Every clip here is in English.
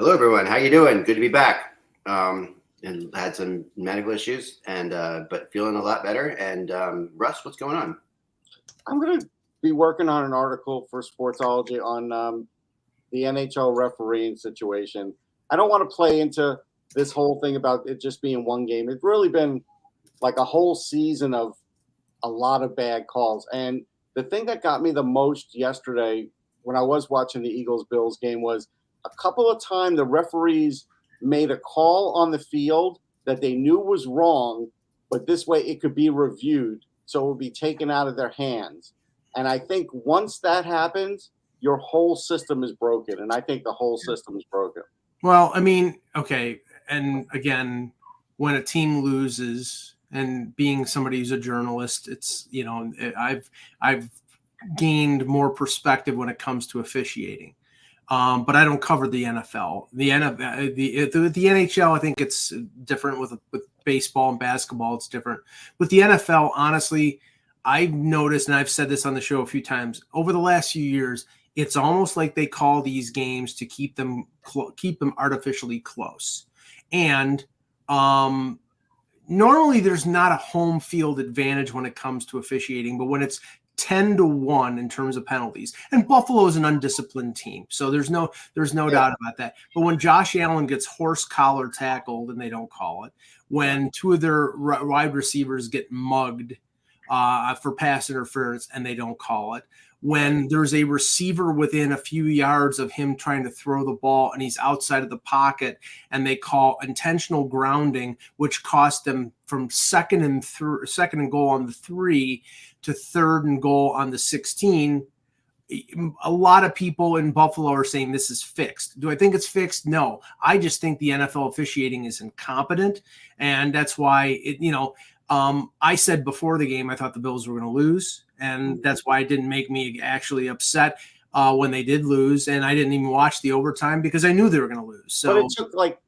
Hello, everyone. How you doing? Good to be back. Um, and had some medical issues, and uh, but feeling a lot better. And um, Russ, what's going on? I'm going to be working on an article for Sportsology on um, the NHL refereeing situation. I don't want to play into this whole thing about it just being one game. It's really been like a whole season of a lot of bad calls. And the thing that got me the most yesterday when I was watching the Eagles Bills game was a couple of times the referees made a call on the field that they knew was wrong, but this way it could be reviewed. So it would be taken out of their hands. And I think once that happens, your whole system is broken. And I think the whole system is broken. Well, I mean, okay, and again, when a team loses, and being somebody who's a journalist, it's you know, I've I've gained more perspective when it comes to officiating. Um, but I don't cover the NFL. The NFL, the, the the NHL, I think it's different with with baseball and basketball. It's different with the NFL. Honestly, I've noticed, and I've said this on the show a few times over the last few years it's almost like they call these games to keep them clo- keep them artificially close and um normally there's not a home field advantage when it comes to officiating but when it's 10 to 1 in terms of penalties and buffalo is an undisciplined team so there's no there's no yeah. doubt about that but when josh allen gets horse collar tackled and they don't call it when two of their wide receivers get mugged uh, for pass interference and they don't call it when there's a receiver within a few yards of him trying to throw the ball and he's outside of the pocket and they call intentional grounding which cost them from second and th- second and goal on the 3 to third and goal on the 16 a lot of people in Buffalo are saying this is fixed. Do I think it's fixed? No. I just think the NFL officiating is incompetent and that's why it you know um, I said before the game I thought the Bills were going to lose and that's why it didn't make me actually upset uh, when they did lose, and I didn't even watch the overtime because I knew they were going to lose. So but it took like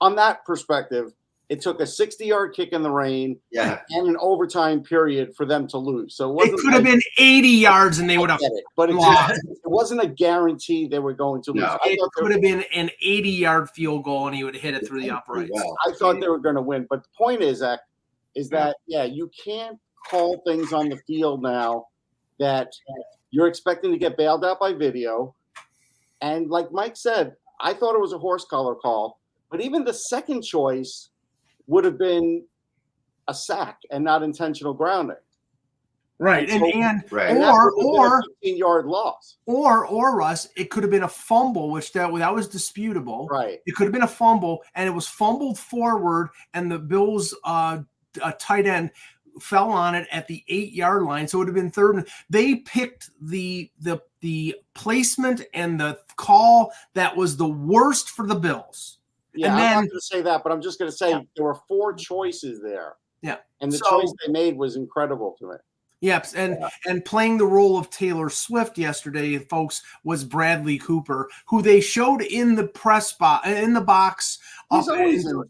on that perspective, it took a 60 yard kick in the rain yeah. and an overtime period for them to lose. So it, it could like, have been 80 yards and they would have it, but it, just, it, wasn't a guarantee they were going to lose. No. It could have been an 80 yard field goal and he would have hit it through the uprights. Well. I thought they were going to win, but the point is that is that yeah, you can't call things on the field now that you're expecting to get bailed out by video. And like Mike said, I thought it was a horse collar call, but even the second choice would have been a sack and not intentional grounding. Right. And, and, right. and or or 15 yard loss. Or or Russ, it could have been a fumble, which that, that was disputable. Right. It could have been a fumble, and it was fumbled forward, and the Bills uh a tight end fell on it at the eight yard line, so it would have been third. They picked the the the placement and the call that was the worst for the Bills. Yeah, and I'm then, not going to say that, but I'm just going to say yeah. there were four choices there. Yeah, and the so, choice they made was incredible to me. Yep, and yeah. and playing the role of Taylor Swift yesterday, folks, was Bradley Cooper, who they showed in the press box in the box. He's always in,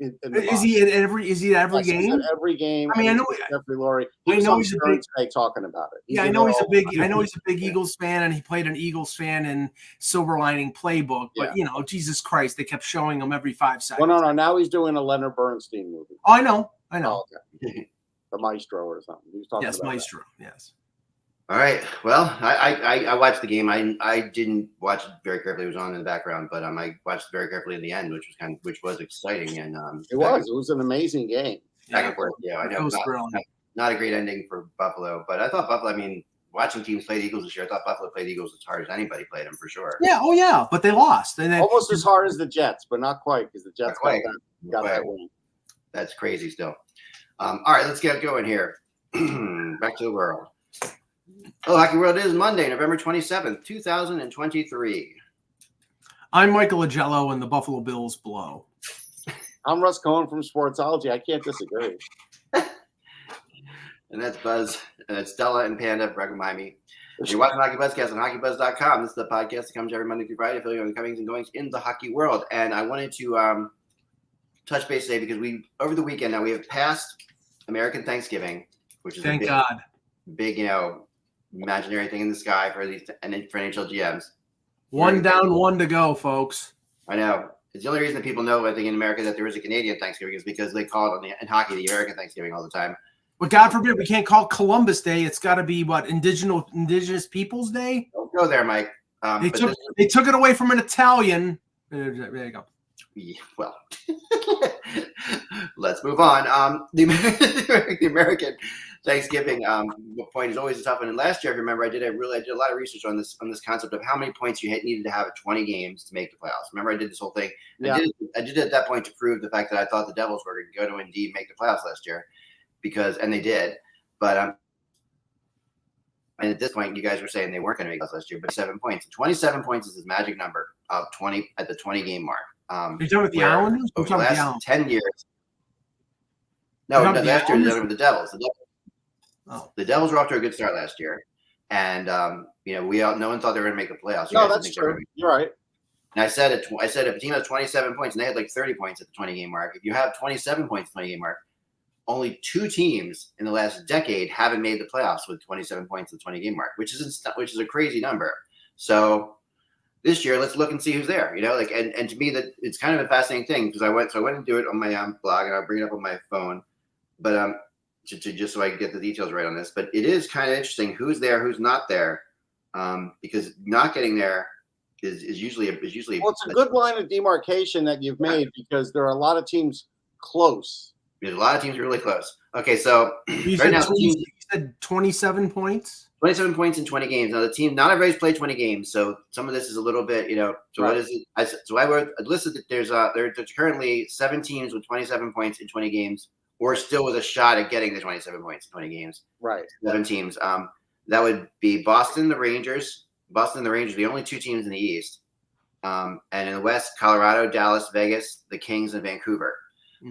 in, in is he at every? Is he at every yes, game? every game. I mean, I know Jeffrey Lurie. I know he's a big today talking about it. He's yeah, I know he's a big. I know he's a big Eagles fan, and he played an Eagles fan in Silver Lining Playbook. But yeah. you know, Jesus Christ, they kept showing him every five seconds. Well, no, no. Now he's doing a Leonard Bernstein movie. Oh, I know. I know. Oh, okay. the Maestro or something. He was talking yes, Maestro. That. Yes. All right. Well, I, I I watched the game. I I didn't watch it very carefully. It was on in the background, but um, I watched it very carefully in the end, which was kind of which was exciting and um. It was. It was an amazing game. Back and forth. Yeah, I know. Not, not, not, a great ending for Buffalo, but I thought Buffalo. I mean, watching teams play the Eagles this year, I thought Buffalo played the Eagles as hard as anybody played them for sure. Yeah. Oh yeah, but they lost. And then, almost as hard as the Jets, but not quite because the Jets got, that, got that win. That's crazy still. Um, all right, let's get going here. Back to the world. Oh, Hockey World is Monday, November 27th, 2023. I'm Michael Augello, and the Buffalo Bills blow. I'm Russ Cohen from Sportsology. I can't disagree. and that's Buzz. And it's Stella and Panda right behind me. You're watching Hockey Buzzcast on HockeyBuzz.com. This is the podcast that comes every Monday through Friday, filling you on the comings and goings in the hockey world. And I wanted to um, touch base today because we over the weekend now we have passed American Thanksgiving, which is Thank a big, God. big, you know, imaginary thing in the sky for these and for NHL GMs. One down, one to go, folks. I know. It's the only reason that people know, I think, in America that there is a Canadian Thanksgiving is because they call it on the, in hockey the American Thanksgiving all the time. But God forbid we can't call Columbus Day. It's got to be what Indigenous Indigenous Peoples Day. Don't go there, Mike. Um, They took this- they took it away from an Italian. There there you go. Yeah, well, let's move on. Um, the, the American Thanksgiving um, point is always a tough one. And last year, I remember I did a really I did a lot of research on this on this concept of how many points you had, needed to have at 20 games to make the playoffs. Remember, I did this whole thing. Yeah. I did I did it at that point to prove the fact that I thought the Devils were going to go to indeed make the playoffs last year, because and they did. But um, and at this point, you guys were saying they weren't going to make us last year, but seven points. 27 points is his magic number of 20 at the 20 game mark. Um, Are you talking about the Islanders? Over the talking about the last 10 years. No, You're no last year they Islanders? were the Devils. The Devils, Oh. the Devils were off to a good start last year. And, um, you know, we all, no one thought they were going to make the playoffs. You No, that's think they were true. You're right. and I said it. I said if a team has 27 points and they had like 30 points at the 20 game mark, if you have 27 points 20 game mark, only two teams in the last decade haven't made the playoffs with 27 points at the 20 game mark, which is which is a crazy number. So this year, let's look and see who's there. You know, like and, and to me that it's kind of a fascinating thing because I went so I went and do it on my um, blog and I'll bring it up on my phone, but um to, to just so I can get the details right on this. But it is kind of interesting who's there, who's not there, um, because not getting there is, is usually a, is usually Well, it's a good line of demarcation that you've made because there are a lot of teams close. There's a lot of teams really close. Okay, so You right said, now, 20 teams, you said 27 points. 27 points in 20 games. Now the team, not everybody's played 20 games, so some of this is a little bit, you know. So what Right. is it? I, s- so I wrote, I listed that there's uh there, there's currently seven teams with 27 points in 20 games, or still with a shot at getting the 27 points in 20 games. Right. Seven teams. Um, that would be Boston, the Rangers. Boston, the Rangers, the only two teams in the East. Um, and in the West, Colorado, Dallas, Vegas, the Kings, and Vancouver.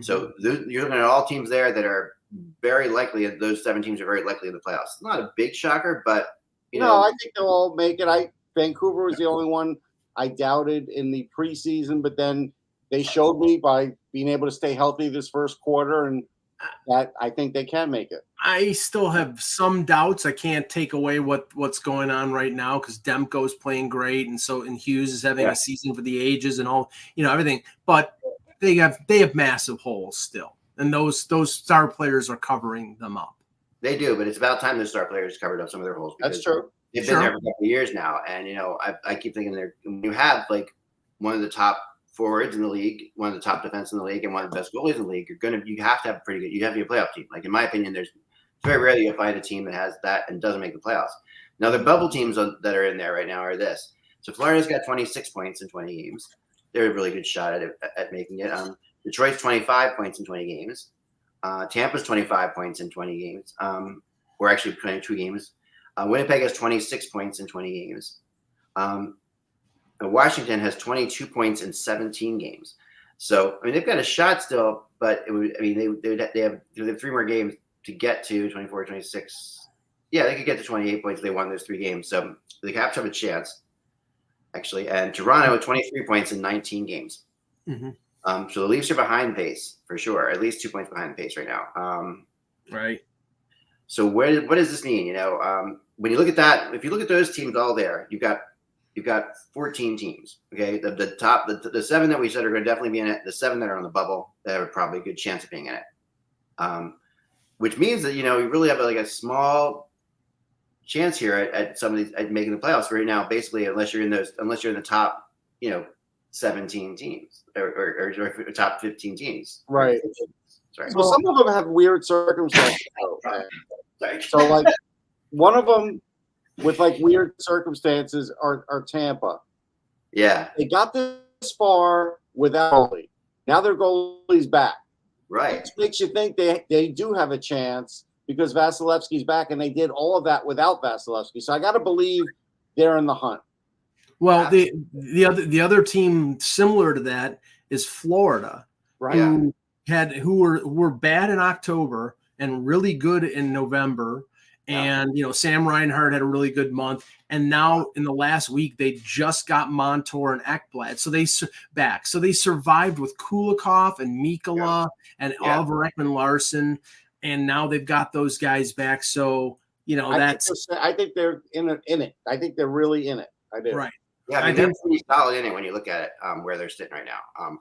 So th- you're looking at all teams there that are very likely. Those seven teams are very likely in the playoffs. Not a big shocker, but you no, know, I think they'll all make it. I Vancouver was the only one I doubted in the preseason, but then they showed me by being able to stay healthy this first quarter, and that I think they can make it. I still have some doubts. I can't take away what what's going on right now because Demko's playing great, and so and Hughes is having Yeah. a season for the ages and all you know everything. But they have they have massive holes still, and those those star players are covering them up. they do. But it's about time the star players covered up some of their holes. That's true. They've Sure. been there for a couple years now, and you know, I, I keep thinking they're you have like one of the top forwards in the league, one of the top defense in the league, and one of the best goalies in the league. You're gonna you have to have a pretty good. You have to be a playoff team. Like in my opinion, there's very rarely you find a team that has that and doesn't make the playoffs. Now the bubble teams that are in there right now are this. So Florida's got 26 points in 20 games. They're a really good shot at at making it. Um, Detroit's 25 points in 20 games. Uh, Tampa's 25 points in 20 games. Um, or actually 22 games. Uh, Winnipeg has 26 points in 20 games. Um, and Washington has 22 points in 17 games. So I mean they've got a shot still, but it would, I mean they they, they have they have three more games to get to 24, 26. Yeah, they could get to 28 points if they won those three games. So they have to have a chance, actually. And Toronto with 23 points in 19 games. Mhm. Um, so the Leafs are behind pace for sure, at least two points behind pace right now. Um, Right. so where what does this mean? You know, um, when you look at that, if you look at those teams all there, you've got you've got 14 teams. Okay, the, the top the, the seven that we said are going to definitely be in it. The seven that are on the bubble, they have a probably a good chance of being in it. Um, which means that you know you really have like a small chance here at, at some of these at making the playoffs right now. Basically, unless you're in those, unless you're in the top, you know, 17 teams or or, or, or top 15 teams. Right. Sorry. Well, some of them have weird circumstances. though, man. Sorry. So, like, one of them with like weird circumstances are, are Tampa. Yeah. They got this far without goalie. Now their goalie's back. Right. Which makes you think they, they do have a chance because Vasilevskiy's back, and they did all of that without Vasilevskiy. So I got to believe they're in the hunt. Well, the the other the other team similar to that is Florida, Right. who had who were were bad in October and really good in November. Yeah. And you know, Sam Reinhart had a really good month, and now in the last week they just got Montour and Ekblad, so they su- back. So they survived with Kulikov and Mikkola and Yeah. Oliver Ekman-Larsson, and now they've got those guys back. So you know I, that's think I think they're in it, in it. I think they're really in it. I do. right. Yeah, I I mean they're pretty solid in it when you look at it, um, where they're sitting right now. Um,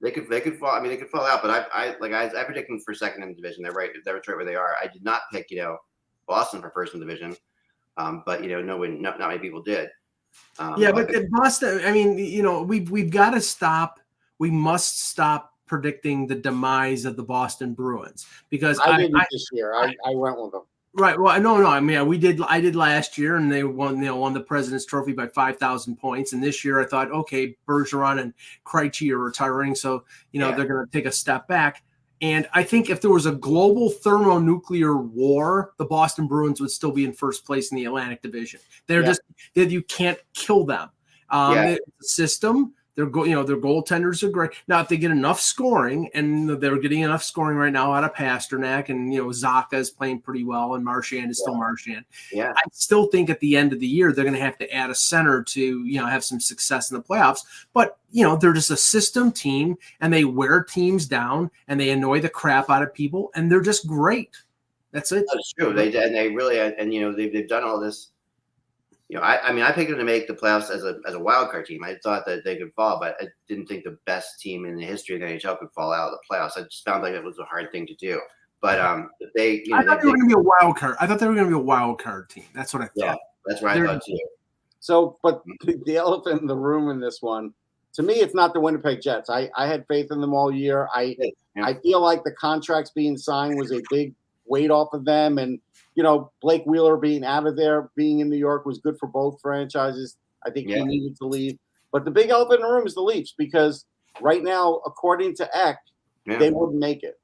they could they could fall. I mean, they could fall out, but I I like I, I predict them for second in the division. They're right. They're right where they are. I did not pick you know Boston for first in the division, um, but you know no one not, not many people did. Um, yeah, but the Boston. I mean, you know, we've we've got to stop. We must stop predicting the demise of the Boston Bruins because I I, didn't I this year. I, I went with them. right. Well, no, no. I mean, we did. I did last year, and they won. You know, won the President's Trophy by five thousand points. And this year, I thought, okay, Bergeron and Krejci are retiring, so you know Yeah. they're going to take a step back. And I think if there was a global thermonuclear war, the Boston Bruins would still be in first place in the Atlantic Division. They're Yeah. just that you can't kill them. Um, Yeah. the system, their go, you know, their goaltenders are great. Now, if they get enough scoring, and they're getting enough scoring right now out of Pastrnak, and you know, Zacha is playing pretty well, and Marchand is still Marchand. yeah, I still think at the end of the year they're going to have to add a center to you know have some success in the playoffs. But you know they're just a system team, and they wear teams down, and they annoy the crap out of people, and they're just great. That's it. that's true. They and they really and you know they've they've done all this. You know, I, I mean, I picked them to make the playoffs as a as a wild card team. I thought that they could fall, but I didn't think the best team in the history of the NHL could fall out of the playoffs. I just found like it was a hard thing to do. But um, they, you know, I thought they, they were going to be a wild card. I thought they were going to be a wild card team. That's what I thought. Yeah. that's what I they're- thought too. So, but the, the elephant in the room in this one, to me, it's not the Winnipeg Jets. I, I had faith in them all year. I Yeah. I feel like the contracts being signed was a big weight off of them, and you know Blake Wheeler being out of there, being in New York was good for both franchises. I think Yeah. he needed to leave, but the big elephant in the room is the Leafs because right now, according to Eck, Yeah. they wouldn't make it.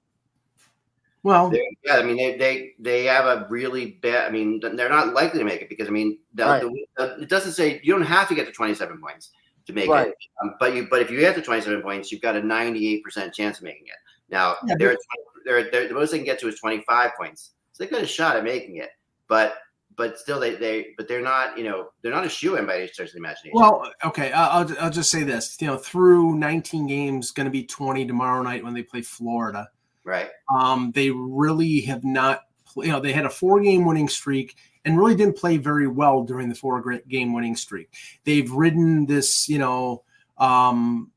Well, They- yeah, I mean they they they have a really bad. I mean they're not likely to make it because I mean the, Right. the, the- it doesn't say you don't have to get to 27 points to make Right. it. Um, but you but if you get to 27 points, you've got a 98 percent chance of making it. Now Yeah, they're, they're, they're the most they can get to is 25 points, so they've got a shot at making it. But but still they they but they're not you know they're not a shoe in by any stretch of the imagination. well, okay. I'll, I'll I'll just say this. You know, through 19 games, going to be 20 tomorrow night when they play Florida. right? Um, they really have not. You know, they had a four-game winning streak and really didn't play very well during the four-game winning streak. They've ridden this, you know, um,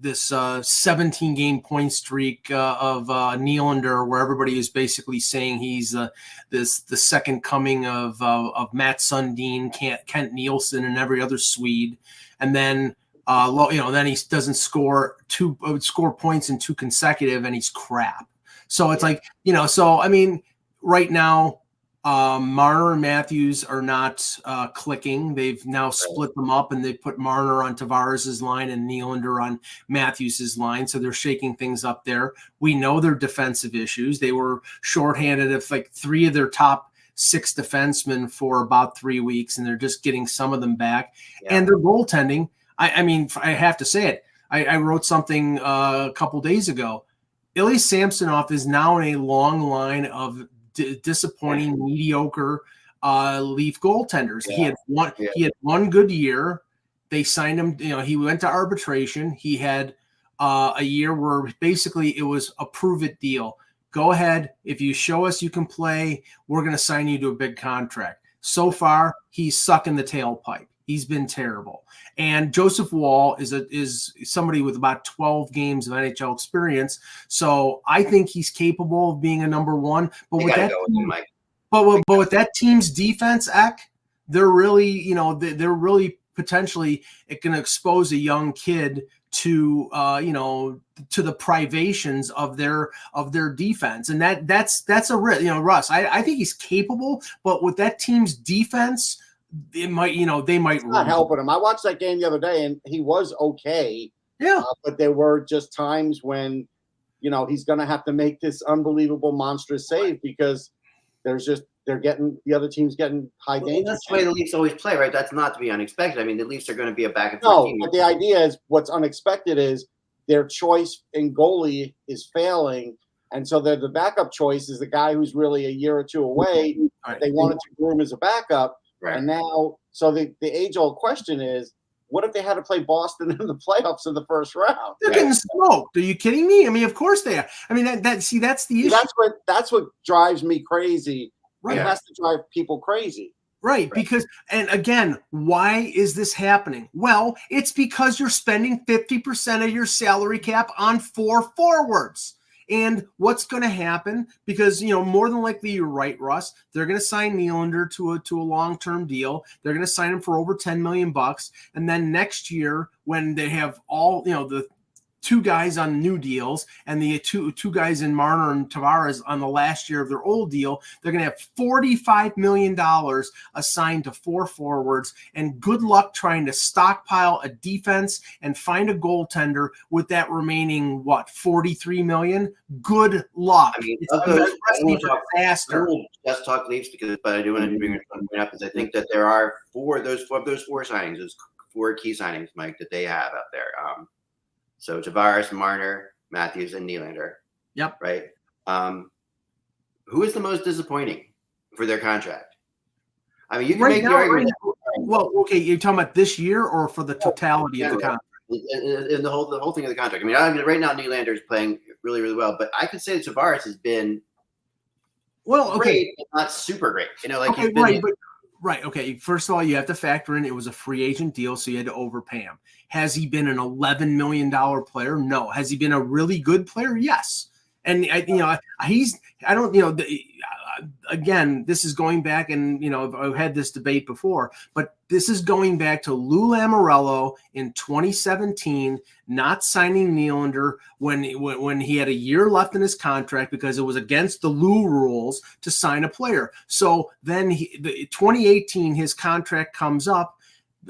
this uh, 17 game point streak uh, of uh, Nylander, where everybody is basically saying he's uh, this the second coming of uh, of Mats Sundin, Kent, Kent Nilsson, and every other Swede, and then. Uh, you know, then he doesn't score two uh, score points in two consecutive, and he's crap. So it's like you know. So I mean, right now, um, Marner and Matthews are not uh, clicking. They've now split them up, and they put Marner on Tavares's line and Nylander on Matthews's line. So they're shaking things up there. We know their defensive issues. They were shorthanded of like three of their top six defensemen for about three weeks, and they're just getting some of them back. Yeah. And their goaltending. I, I mean, I have to say it. I, I wrote something uh, a couple days ago. Ilya Samsonov is now in a long line of d- disappointing, mediocre uh, Leaf goaltenders. He had one. Yeah. He had one good year. They signed him. You know, he went to arbitration. He had uh, a year where basically it was a prove it deal. Go ahead. If you show us you can play, we're going to sign you to a big contract. So far, he's sucking the tailpipe. He's been terrible. And Joseph Woll is a is somebody with about 12 games of NHL experience. So I think he's capable of being a number one. But with that go with but with, but with that team's defense, Eck, they're really, you know, they- they're really potentially it can expose a young kid to, uh, you know, to the privations of their of their defense, and that that's that's a risk. You know, Russ, I, I think he's capable, but with that team's defense, it might, you know, they might It's not helping him. I watched that game the other day, and he was okay. Yeah, Uh, but there were just times when, you know, he's going to have to make this unbelievable monstrous save because there's just they're getting the other team's getting high Well, danger. that's the way the Leafs always play, right? That's not to be unexpected. I mean, the Leafs are going to be a back and forth No, team. but the idea is what's unexpected is their choice in goalie is failing. And so they're the backup choice is the guy who's really a year or two away. Right. They wanted to groom as a backup. Right. And now, so the, the age old question is what if they had to play Boston in the playoffs in the first round? They're Right. getting smoked. Are you kidding me? I mean, of course they are. I mean, that, that see, that's the issue, That's what that's what drives me crazy. right? It has to drive people crazy. Right, because and again, why is this happening? Well, it's because you're spending 50% of your salary cap on four forwards. And what's going to happen? Because you know, more than likely, you're right, Russ. They're going to sign Nylander to a to a long term deal. They're going to sign him for over 10 million bucks. And then next year, when they have all you know the two guys on new deals and the two two guys in Marner and Tavares on the last year of their old deal, they're going to have 45 million dollars assigned to four forwards. And good luck trying to stockpile a defense and find a goaltender with that remaining what 43 million? Good luck. I mean, it's those- I talk- I will just talk Leafs because, but I do want to bring it up. Is I think that there are four those of those four signings, those four key signings, Mike, that they have out there. Um, so Tavares, Marner, Matthews, and Nylander. Yep. Right. Um, who is the most disappointing for their contract? I mean, you can right make the now, argument right well okay you're talking about this year or for the totality of the yeah. contract in, the whole the whole thing of the contract. I mean, I mean, right now Nylander is playing really really well, but I could say that Tavares has been well okay great, but not super great. You know, like okay, he's been right, but right, okay. First of all, you have to factor in it was a free agent deal, so you had to overpay him. Has he been an eleven million dollar player? No. Has he been a really good player? Yes. And I, you know, he's I don't, you know, again, this is going back, and you know, I've, I've had this debate before, but this is going back to Lou Lamoriello in 2017, not signing Nylander when, when when he had a year left in his contract because it was against the Lou rules to sign a player. So then he, the 2018, his contract comes up.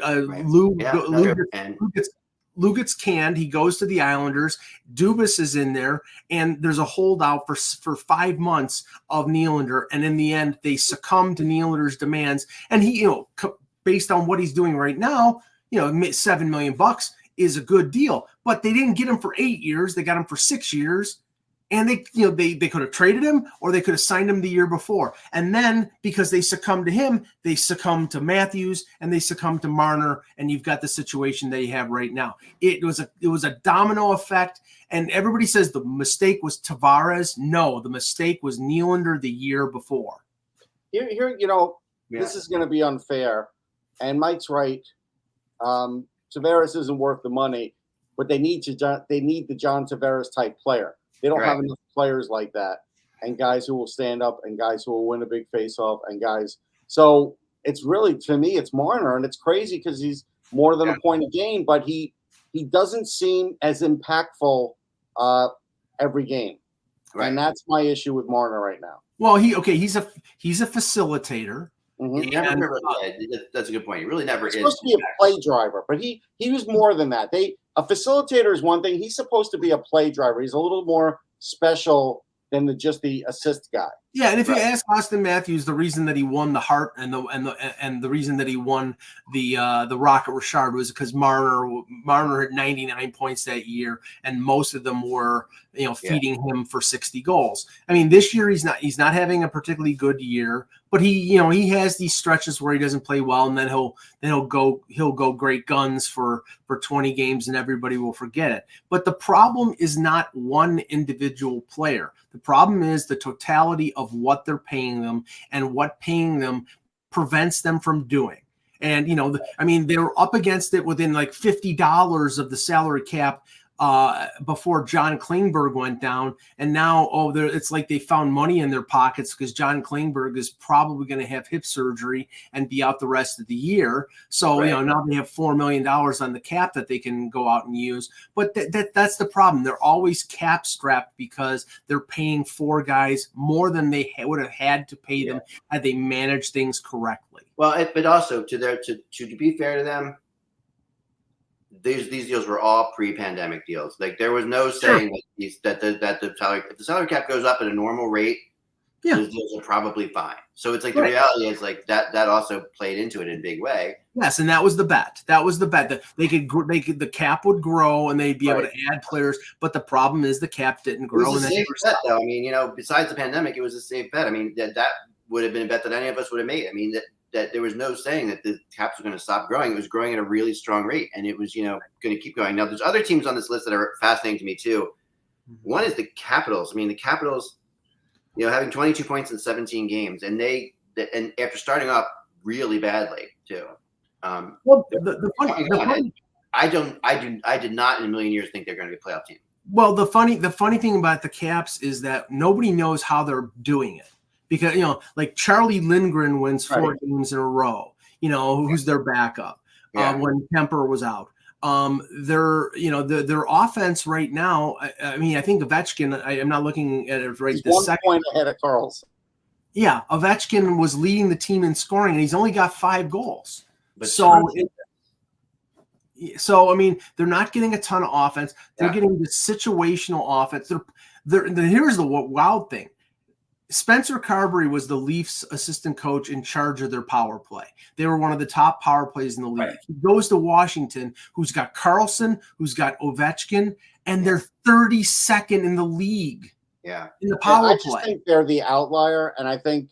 Uh, Right. Lou, yeah, Lou, no, gets, and Lou gets Lou gets canned. He goes to the Islanders. Dubas is in there, and there's a holdout for for five months of Nylander. And in the end, they succumb to Nylander's demands. And he, you know, based on what he's doing right now, you know, seven million bucks is a good deal. But they didn't get him for eight years; they got him for six years. And they, you know, they they could have traded him or they could have signed him the year before. And then because they succumbed to him, they succumbed to Matthews and they succumbed to Marner, and you've got the situation that you have right now. It was a it was a domino effect, and everybody says the mistake was Tavares. No, the mistake was Nylander the year before. Here, here, you know, yeah. this is going to be unfair, and Mike's right. Um, Tavares isn't worth the money, but they need to. They need the John Tavares type player. They don't have enough players like that, and guys who will stand up, and guys who will win a big face-off, and guys. So it's really to me, it's Marner, and it's crazy because he's more than Yeah. a point a game, but he he doesn't seem as impactful uh, every game, right. and that's my issue with Marner right now. Well, he okay, he's a he's a facilitator. Mhm. He never, And, uh, that's a good point. He really never He's is. supposed to be a play driver, but he he was more than that. They a facilitator is one thing. He's supposed to be a play driver. He's a little more special than the just the assist guy. Yeah, and if Right. you ask Auston Matthews the reason that he won the Hart and the and the and the reason that he won the uh the Rocket Richard was because Marner Marner had 99 points that year and most of them were you know Yeah. feeding him for 60 goals. I mean this year he's not he's not having a particularly good year, but he you know he has these stretches where he doesn't play well and then he'll then he'll go he'll go great guns for for 20 games and everybody will forget it. But the problem is not one individual player. The problem is the totality of what they're paying them and what paying them prevents them from doing. And you know, I mean, they were up against it within like fifty dollars of the salary cap uh, before John Klingberg went down, and now oh, it's like they found money in their pockets because John Klingberg is probably going to have hip surgery and be out the rest of the year. So you know, now they have four million dollars on the cap that they can go out and use. But that, that that's the problem. They're always cap strapped because they're paying four guys more than they ha- would have had to pay them had they managed things correctly. Well, it, but also to their to, to to be fair to them, these these deals were all pre-pandemic deals. Like there was no saying that these that the that the salary if the salary cap goes up at a normal rate, Yeah. those deals are probably fine. So it's like Right. the reality is like that that also played into it in a big way. Yes, and that was the bet. That was the bet that they could they could the cap would grow and they'd be able to add players. But the problem is the cap didn't It grow. was a safe bet though. I mean, you know, besides the pandemic, it was a safe bet. I mean, that that would have been a bet that any of us would have made. I mean, that that there was no saying that the caps were going to stop growing. It was growing at a really strong rate, and it was you know going to keep going. Now, there's other teams on this list that are fascinating to me too. Mm-hmm. One is the Capitals. I mean, the Capitals, you know, having 22 points in 17 games, and they and after starting off really badly too. Um, well, the, the, funny, the funny I don't, I do, I did not in a million years think they're going to be a playoff team. Well, the funny the funny thing about the Caps is that nobody knows how they're doing it because you know, like Charlie Lindgren wins four Right. games in a row. You know, who's their backup Yeah. uh, when Kuemper was out. Um, their you know the, their offense right now. I, I mean, I think Ovechkin. I, am not looking at it right He's this one second. point ahead of Carlson. Yeah, Ovechkin was leading the team in scoring, and he's only got five goals. But so, it- so I mean, they're not getting a ton of offense. They're Yeah. getting the situational offense. They're, they're, the- here's the wild thing. Spencer Carbery was the Leafs assistant coach in charge of their power play. They were one of the top power plays in the league. Right. He goes to Washington, who's got Carlson, who's got Ovechkin, and they're 32nd in the league yeah, in the Yeah, power I just play. think they're the outlier, and I think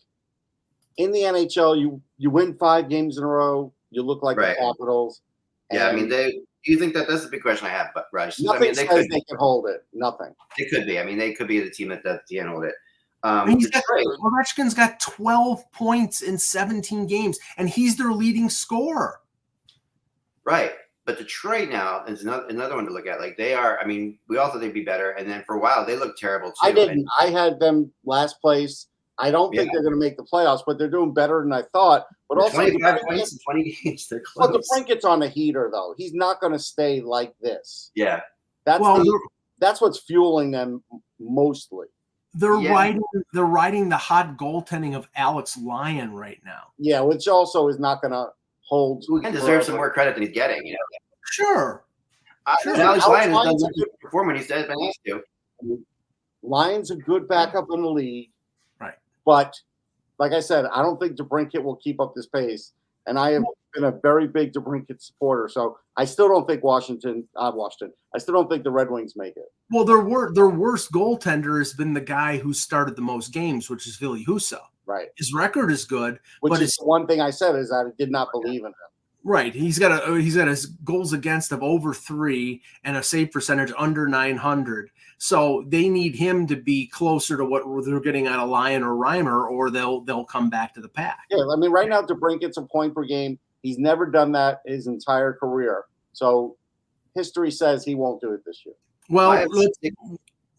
in the NHL, you you win five games in a row, you look like Right. the Capitals. yeah. I mean, they. You think that that's the big question I have? But Bryce, I nothing mean, they says could, they can hold it. Nothing. they could be. I mean, they could be the team that that can hold it. I Um, mean, he's got, Ovechkin's got 12 points in 17 games, and he's their leading scorer. right? But Detroit now is another another one to look at. Like they are. I mean, we all thought they'd be better, and then for a while they looked terrible too. I didn't. I had them last place. I don't think Yeah. they're going to make the playoffs, but they're doing better than I thought. But also, 25 DeBrincat- points in 20 games. They're well, close. DeBrincat's on a heater though. He's not going to stay like this. yeah, That's well, the, that's what's fueling them mostly. They're Yeah. riding they're riding the hot goaltending of Alex Lyon right now. Yeah, which also is not going to hold. who can deserve some more credit than he's getting. You know, Sure. uh, Sure. Alex Alex Lyon has done a good- perform when he's been asked to. Lyon's a good backup in the league. Right. But like I said, I don't think DeBrincat will keep up this pace. And I have been a very big DeBrincat supporter. So I still don't think Washington, uh, Washington, I still don't think the Red Wings make it. Well, their wor- their worst goaltender has been the guy who started the most games, which is Ville Husso. Right. His record is good, Which But is it's- one thing I said is that I did not believe in him. Right. He's got a he's got his goals against of over three and a save percentage under nine hundred. So they need him to be closer to what they're getting out of Lyon or Reimer, or they'll they'll come back to the pack. Yeah, I mean, right now DeBrincat's a point per game. He's never done that his entire career. So history says he won't do it this year. Well, I have- let's,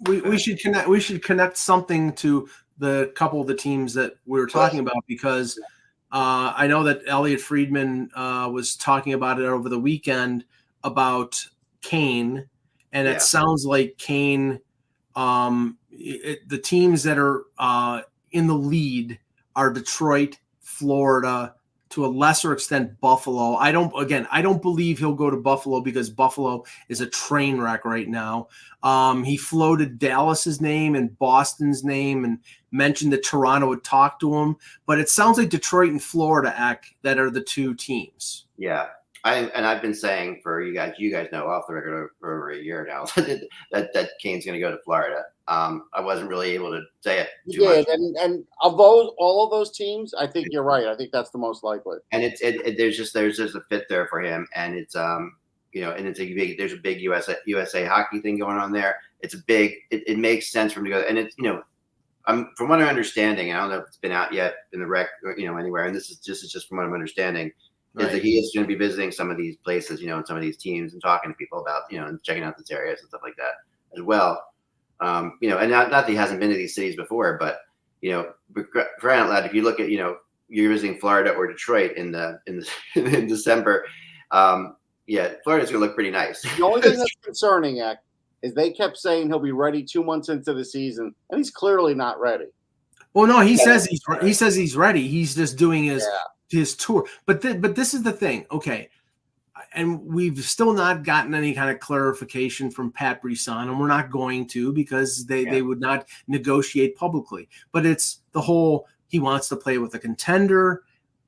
we we should connect we should connect something to the couple of the teams that we were talking about because uh, I know that Elliotte Friedman uh, was talking about it over the weekend about Kane, and Yeah. it sounds like Kane. Um, it, the teams that are uh, in the lead are Detroit, Florida, to a lesser extent Buffalo. I don't again, I don't believe he'll go to Buffalo because Buffalo is a train wreck right now. Um, he floated Dallas's name and Boston's name and mentioned that Toronto would talk to him, but it sounds like Detroit and Florida act that are the two teams. Yeah. I, and I've been saying for you guys, you guys know off the record for over a year now that that, Kane's going to go to Florida. Um, I wasn't really able to say it He too much. did, and and of those all of those teams, I think you're right. I think that's the most likely. and it's it, it, there's just there's just a fit there for him, and it's um you know, and it's a big there's a big USA USA hockey thing going on there. It's a big it, it makes sense for him to go, and it's you know, I'm from what I'm understanding. I don't know if it's been out yet in the rec, or, you know, anywhere, and this is just is just from what I'm understanding. Is that he is going to be visiting some of these places, you know, and some of these teams, and talking to people about, you know, and checking out these areas and stuff like that as well. Um, you know, and not, not that he hasn't been to these cities before, but you know, for crying out loud, if you look at, you know, you're visiting Florida or Detroit in the in the in December, um, yeah, Florida's gonna look pretty nice. The only thing that's concerning, Ek, is they kept saying he'll be ready two months into the season, and he's clearly not ready. Well, no, he says he's he says he's ready. He's just doing his Yeah. His tour. But th- but this is the thing. Okay, and we've still not gotten any kind of clarification from Pat Brisson, and we're not going to because they Yeah. they would not negotiate publicly. But it's the whole he wants to play with a contender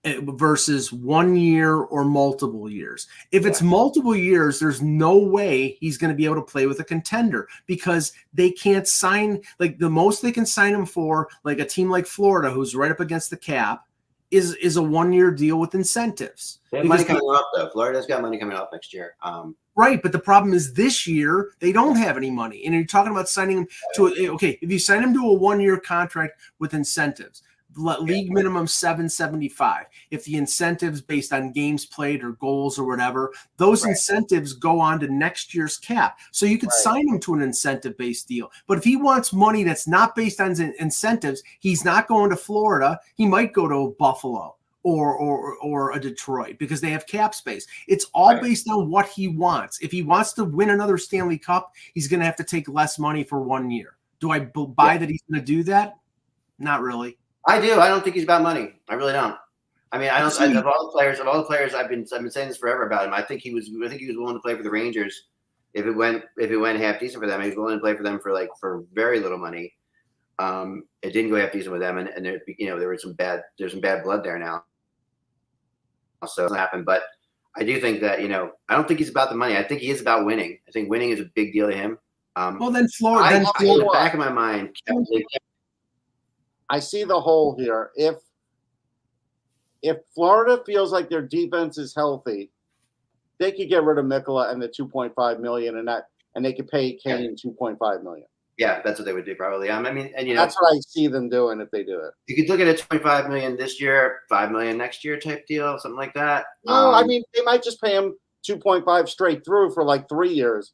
eh, versus one year or multiple years. If it's multiple years, there's no way he's going to be able to play with a contender because they can't sign like the most they can sign him for, like a team like Florida, who's right up against the cap, is is a one year deal with incentives. They have money coming up though. Florida's got money coming up next year. Um, Right, but the problem is this year they don't have any money, and you're talking about signing him to a, okay. If you sign him to a one year contract with incentives, league minimum seven seventy five. If the incentives based on games played or goals or whatever, those Right. incentives go on to next year's cap. So you could Right. sign him to an incentive based deal. But if he wants money that's not based on incentives, he's not going to Florida. He might go to Buffalo or or or a Detroit because they have cap space. It's all Right. based on what he wants. If he wants to win another Stanley Cup, he's going to have to take less money for one year. Do I buy Yeah. that he's going to do that? Not really. I do. I don't think he's about money. I really don't. I mean, I don't. I, of all the players, of all the players, I've been I've been saying this forever about him. I think he was. I think he was willing to play for the Rangers if it went if it went half decent for them. He was willing to play for them for like for very little money. Um, it didn't go half decent with them, and, and there, you know there was some bad there's some bad blood there now. So it happened, but I do think that you know I don't think he's about the money. I think he is about winning. I think winning is a big deal to him. Um, Well, then Florida. I, then I, in the back of my mind, kept- I see the hole here. If if Florida feels like their defense is healthy, they could get rid of Mikkola and the 2.5 million and that and they could pay Kane 2.5 million. yeah, that's what they would do probably. Um, I mean, and you know, That's what I see them doing if they do it. you could look at a 25 million this year, 5 million next year type deal, something like that. No, I Um, mean they might just pay him 2.5 straight through for like three years.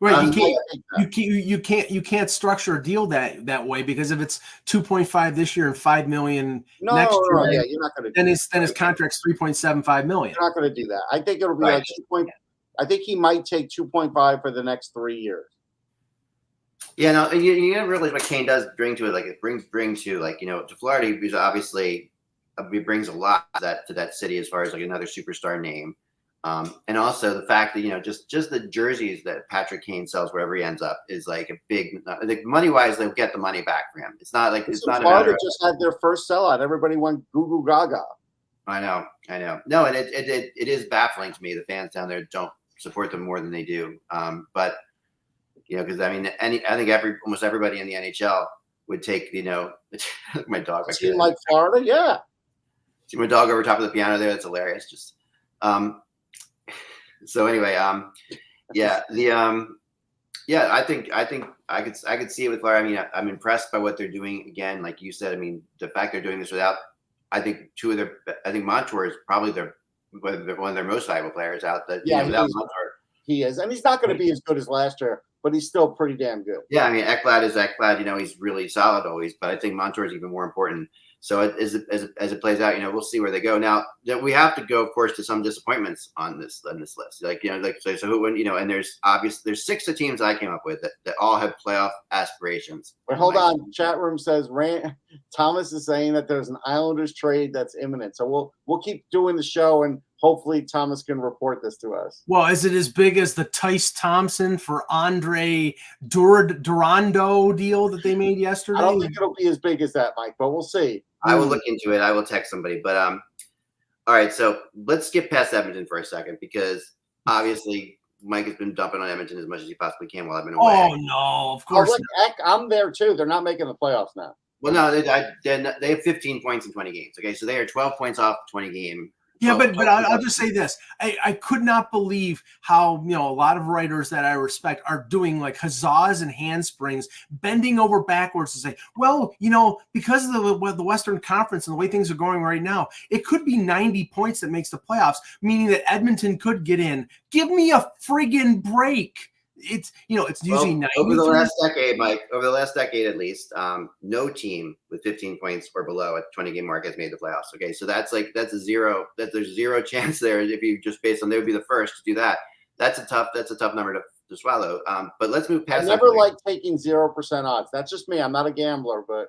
Right. You can't. You can't, you can't you can't structure a deal that that way because if it's 2.5 this year and 5 million No, next no, no, year yeah, you're not going to. then his then his contract's 3.75 million You're not going to do that. I think it'll be Right. like 2. Point, I think he might take 2.5 for the next three years. Yeah, no, you, you gotta realize what Kane does bring to it. Like it brings bring to like you know to Florida, he's obviously uh, he brings a lot to that to that city as far as like another superstar name, um, and also the fact that you know just just the jerseys that Patrick Kane sells wherever he ends up is like a big uh, like money wise they'll get the money back for him. It's not like it's Listen, not a Florida. Of, just had their first sellout. Everybody went goo goo gaga. I know, I know. No, and it, it it it is baffling to me. The fans down there don't support them more than they do. Um, but you know, because I mean, any I think every almost everybody in the NHL would take you know my dog. Team like Florida, yeah. See my dog over top of the piano there. That's hilarious. Just um. So anyway, um, yeah, the um, yeah, I think I think I could I could see it with Florida. I mean, I, I'm impressed by what they're doing. Again, like you said, I mean, the fact they're doing this without, I think two of their, I think Montour is probably their one of their, one of their most valuable players out. That Yeah, you know, without Montour, He is. And he's not going to be as good as last year, but he's still pretty damn good. Yeah, I mean, Ekblad is Ekblad. You know, he's really solid always, but I think Montour is even more important. So it, as, it, as, as it plays out, you know, we'll see where they go. Now, that we have to go, of course, to some disappointments on this on this list. Like you know, like so, so who when you know, and there's obvious there's six of teams I came up with that, that all have playoff aspirations. But hold on, chat room says Rand, Thomas is saying that there's an Islanders trade that's imminent. So we'll we'll keep doing the show and hopefully Thomas can report this to us. Well, is it as big as the Tyce Thompson for Andre Dur- Durandeau deal that they made yesterday? I don't think it'll be as big as that, Mike, but we'll see. I will look into it. I will text somebody. But um, all right. So let's skip past Edmonton for a second because obviously Mike has been dumping on Edmonton as much as he possibly can while I've been away. oh no, of Oh, course. look, Eck, I'm there too. They're not making the playoffs now. Well, no, they I, they're they have 15 points in 20 games. Okay, so they are 12 points off 20 game. Yeah, Well, but but I'll, I'll just say this: I, I could not believe how you know a lot of writers that I respect are doing like huzzas and handsprings, bending over backwards to say, well, you know, because of the the Western Conference and the way things are going right now, it could be ninety points that makes the playoffs, meaning that Edmonton could get in. Give me a friggin' break! It's you know it's Well, usually ninety. over the last decade, Mike, over the last decade at least, um, no team with 15 points or below at 20 game mark has made the playoffs. Okay, so that's like that's a zero. That there's zero chance there if you just based on they would be the first to do that. That's a tough. That's a tough number to, to swallow. Um, but let's move past. that never like taking zero percent odds. That's just me. I'm not a gambler, but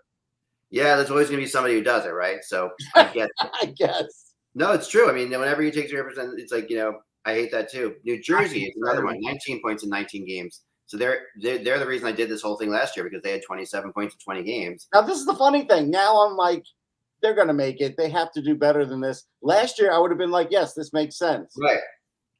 Yeah, there's always gonna be somebody who does it, right? So I get. I guess. No, it's true. I mean, whenever you take zero percent, it's like you know, I hate that too. New Jersey is another one, 19 points in 19 games. So they're, they're they're the reason I did this whole thing last year because they had 27 points in 20 games. Now this is the funny thing. Now I'm like, they're gonna make it. They have to do better than this. Last year I would have been like, yes, this makes sense. Right.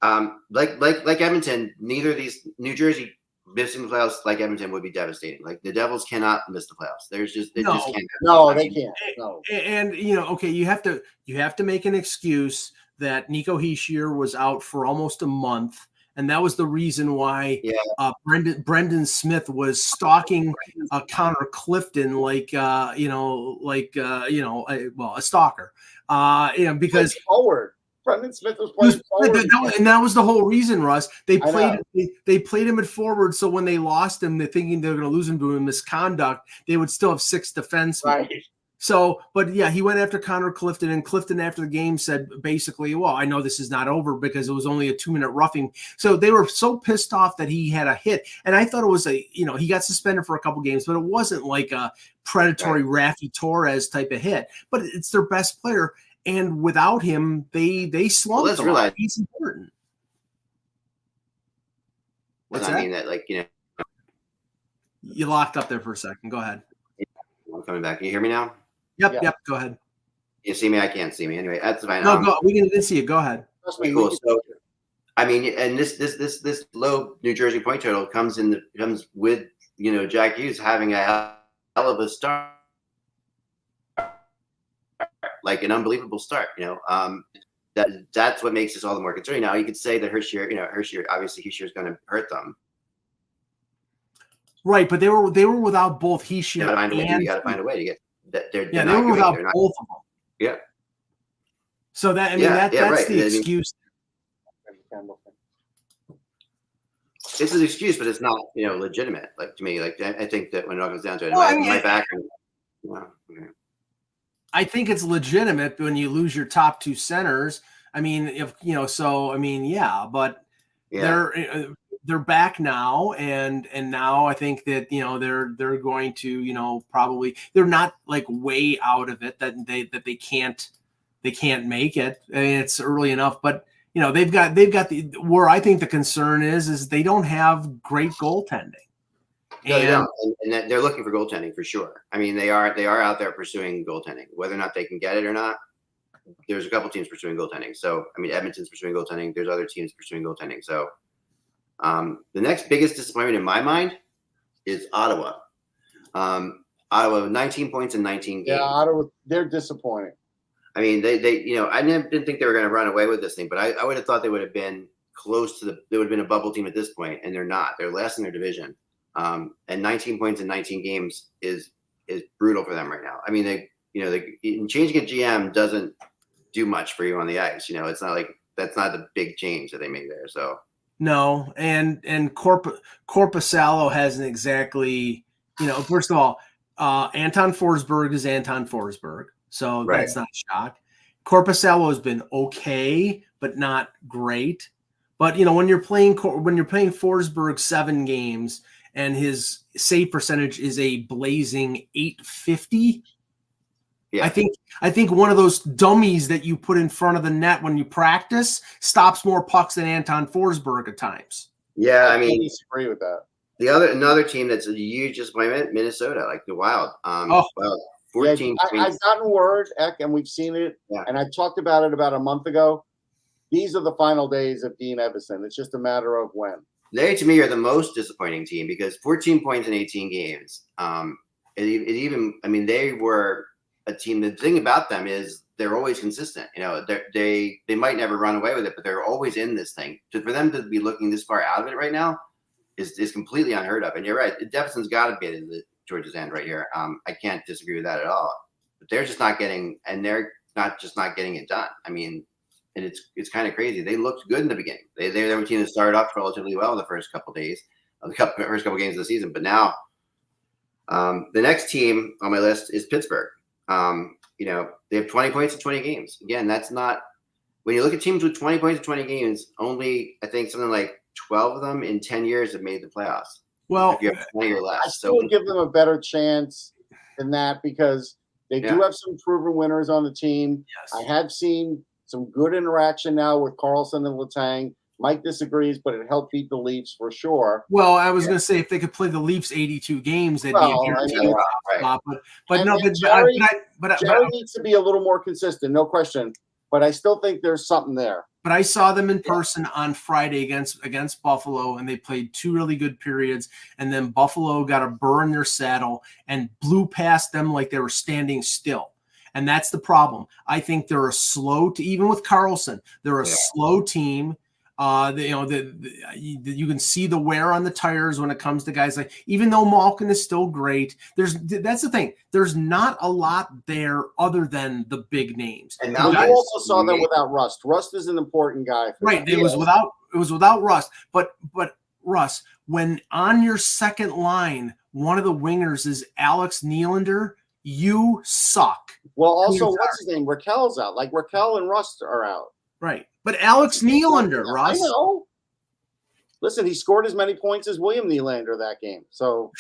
Um, like like like Edmonton, neither of these New Jersey missing the playoffs like Edmonton would be devastating. Like the Devils cannot miss the playoffs. There's just they No. just can't. No, they can't. No. A- and you know okay you have to you have to make an excuse that Nico Hischier was out for almost a month and that was the reason why Yeah. uh, Brendan Brendan Smith was stalking uh, Connor Clifton like uh, you know like uh, you know a, well a stalker uh, you know because forward. Brendan Smith was was- playing forward. that- that and that was the whole reason, Russ. They played they, they played him at forward, so when they lost him, they're thinking they're going to lose him to a misconduct. They would still have six defensemen. Right. So, but yeah, he went after Connor Clifton, and Clifton after the game said basically, "Well, I know this is not over because it was only a two minute roughing." So they were so pissed off that he had a hit, and I thought it was a you know he got suspended for a couple games, but it wasn't like a predatory Raffi Torres type of hit. But it's their best player, and without him, they they slumped. let's lot. realize- he's important. What's not that? mean that like you know You locked up there for a second. Go ahead. I'm coming back. Can you hear me now? Yep, Yeah. yep. Go ahead. You see me? I can't see me. Anyway, that's fine. No, Um, go. We can didn't see you. Go ahead. Okay, cool. So, I mean, and this this this this low New Jersey point total comes in the comes with you know Jack Hughes having a hell of a start, like an unbelievable start. You know, um, that that's what makes this all the more concerning. Now you could say that Hischier, you know, Hischier obviously Hischier is going to hurt them. Right, but they were they were without both You Hischier got to find a way. and You got to find a way to get that. They're, yeah, they're they not were going. without They're not. both of them. Yeah. So that I mean Yeah, that yeah, that's right. the I mean- excuse. It's an excuse, but it's not you know legitimate. Like to me, like I, I think that when it all comes down to it, Well, my, I mean, my. Well, okay. I think it's legitimate when you lose your top two centers. I mean, if you know, so I mean, yeah, but yeah. they're uh, they're back now, and and now I think that you know they're they're going to you know probably they're not like way out of it that they that they can't they can't make it. I mean, it's early enough, but you know they've got they've got the where I think the concern is is they don't have great goaltending. No, they And- don't. And, and they're looking for goaltending for sure. I mean, they are they are out there pursuing goaltending. Whether or not they can get it or not, there's a couple teams pursuing goaltending. So I mean, Edmonton's pursuing goaltending. There's other teams pursuing goaltending. So um, the next biggest disappointment in my mind is Ottawa. Um, Ottawa, 19 points in 19 games. Yeah, Ottawa, they're disappointing. I mean, they they you know I didn't, think they were going to run away with this thing, but I, I would have thought they would have been close to the they would have been a bubble team at this point, and they're not. They're last in their division, um, and 19 points in 19 games is is brutal for them right now. I mean, they you know they changing a GM doesn't do much for you on the ice. You know, it's not like that's not the big change that they made there. So No, and and Corp Korpisalo hasn't exactly, you know. First of all, uh, Anton Forsberg is Anton Forsberg, so Right. that's not a shock. Korpisalo has been okay, but not great. But you know, when you're playing Cor- when you're playing Forsberg seven games and his save percentage is a blazing 850, yeah, I think I think one of those dummies that you put in front of the net when you practice stops more pucks than Anton Forsberg at times. yeah. I I mean, disagree with that. the other another team that's a huge disappointment, Minnesota, like the Wild. Um, Oh. Wild, Yeah, 14 I, points. I've gotten word, Eck, and we've seen it, Yeah. and I talked about it about a month ago. These are the final days of Dean Evason. It's just a matter of when. They to me are the most disappointing team because 14 points in 18 games. Um, it, it even, I mean, they were a team. The thing about them is they're always consistent. You know, they they might never run away with it, but they're always in this thing. So for them to be looking this far out of it right now is is completely unheard of. And you're right, Devison's got to be at the, towards end right here. Um, I can't disagree with that at all. But they're just not getting, and they're not just not getting it done. I mean, and it's it's kind of crazy. They looked good in the beginning. They they were a team that started off relatively well the first couple days, of the couple, first couple games of the season. But now, um, the next team on my list is Pittsburgh. Um, you know, they have 20 points in 20 games. Again, that's not when you look at teams with 20 points in 20 games. Only I think something like 12 of them in 10 years have made the playoffs. Well, If you have 20 or I less, still so would give them a better chance than that because they do have some proven winners on the team. Yes. I have seen some good interaction now with Karlsson and Letang. Mike disagrees, but it helped beat the Leafs for sure. Well, I was going to say if they could play the Leafs 82 games, they'd Well, be a guaranteed know, right. spot. But, but And- no, and but, Jerry- I, but, I, but, Jerry I, needs to be a little more consistent, no question. But I still think there's something there. but I saw them in person on Friday against against Buffalo, and they played two really good periods. And then Buffalo got a burr in their saddle and blew past them like they were standing still. And that's the problem. I think they're a slow, to, even with Karlsson, they're a Yeah. slow team. Uh, the, you know, the, the you, you can see the wear on the tires when it comes to guys like. Even though Malkin is still great, there's that's the thing. There's not a lot there other than the big names. And now you also saw that without Rust. Rust is an important guy. Right. them. It was without it was without Russ. But but Russ, when on your second line, one of the wingers is Alex Nylander, you suck. Well, also, what's his name? Rakell's out. Like Rakell and Rust are out. Right. But Alex Nylander, I Russ. know. Listen, he scored as many points as William Nylander that game. So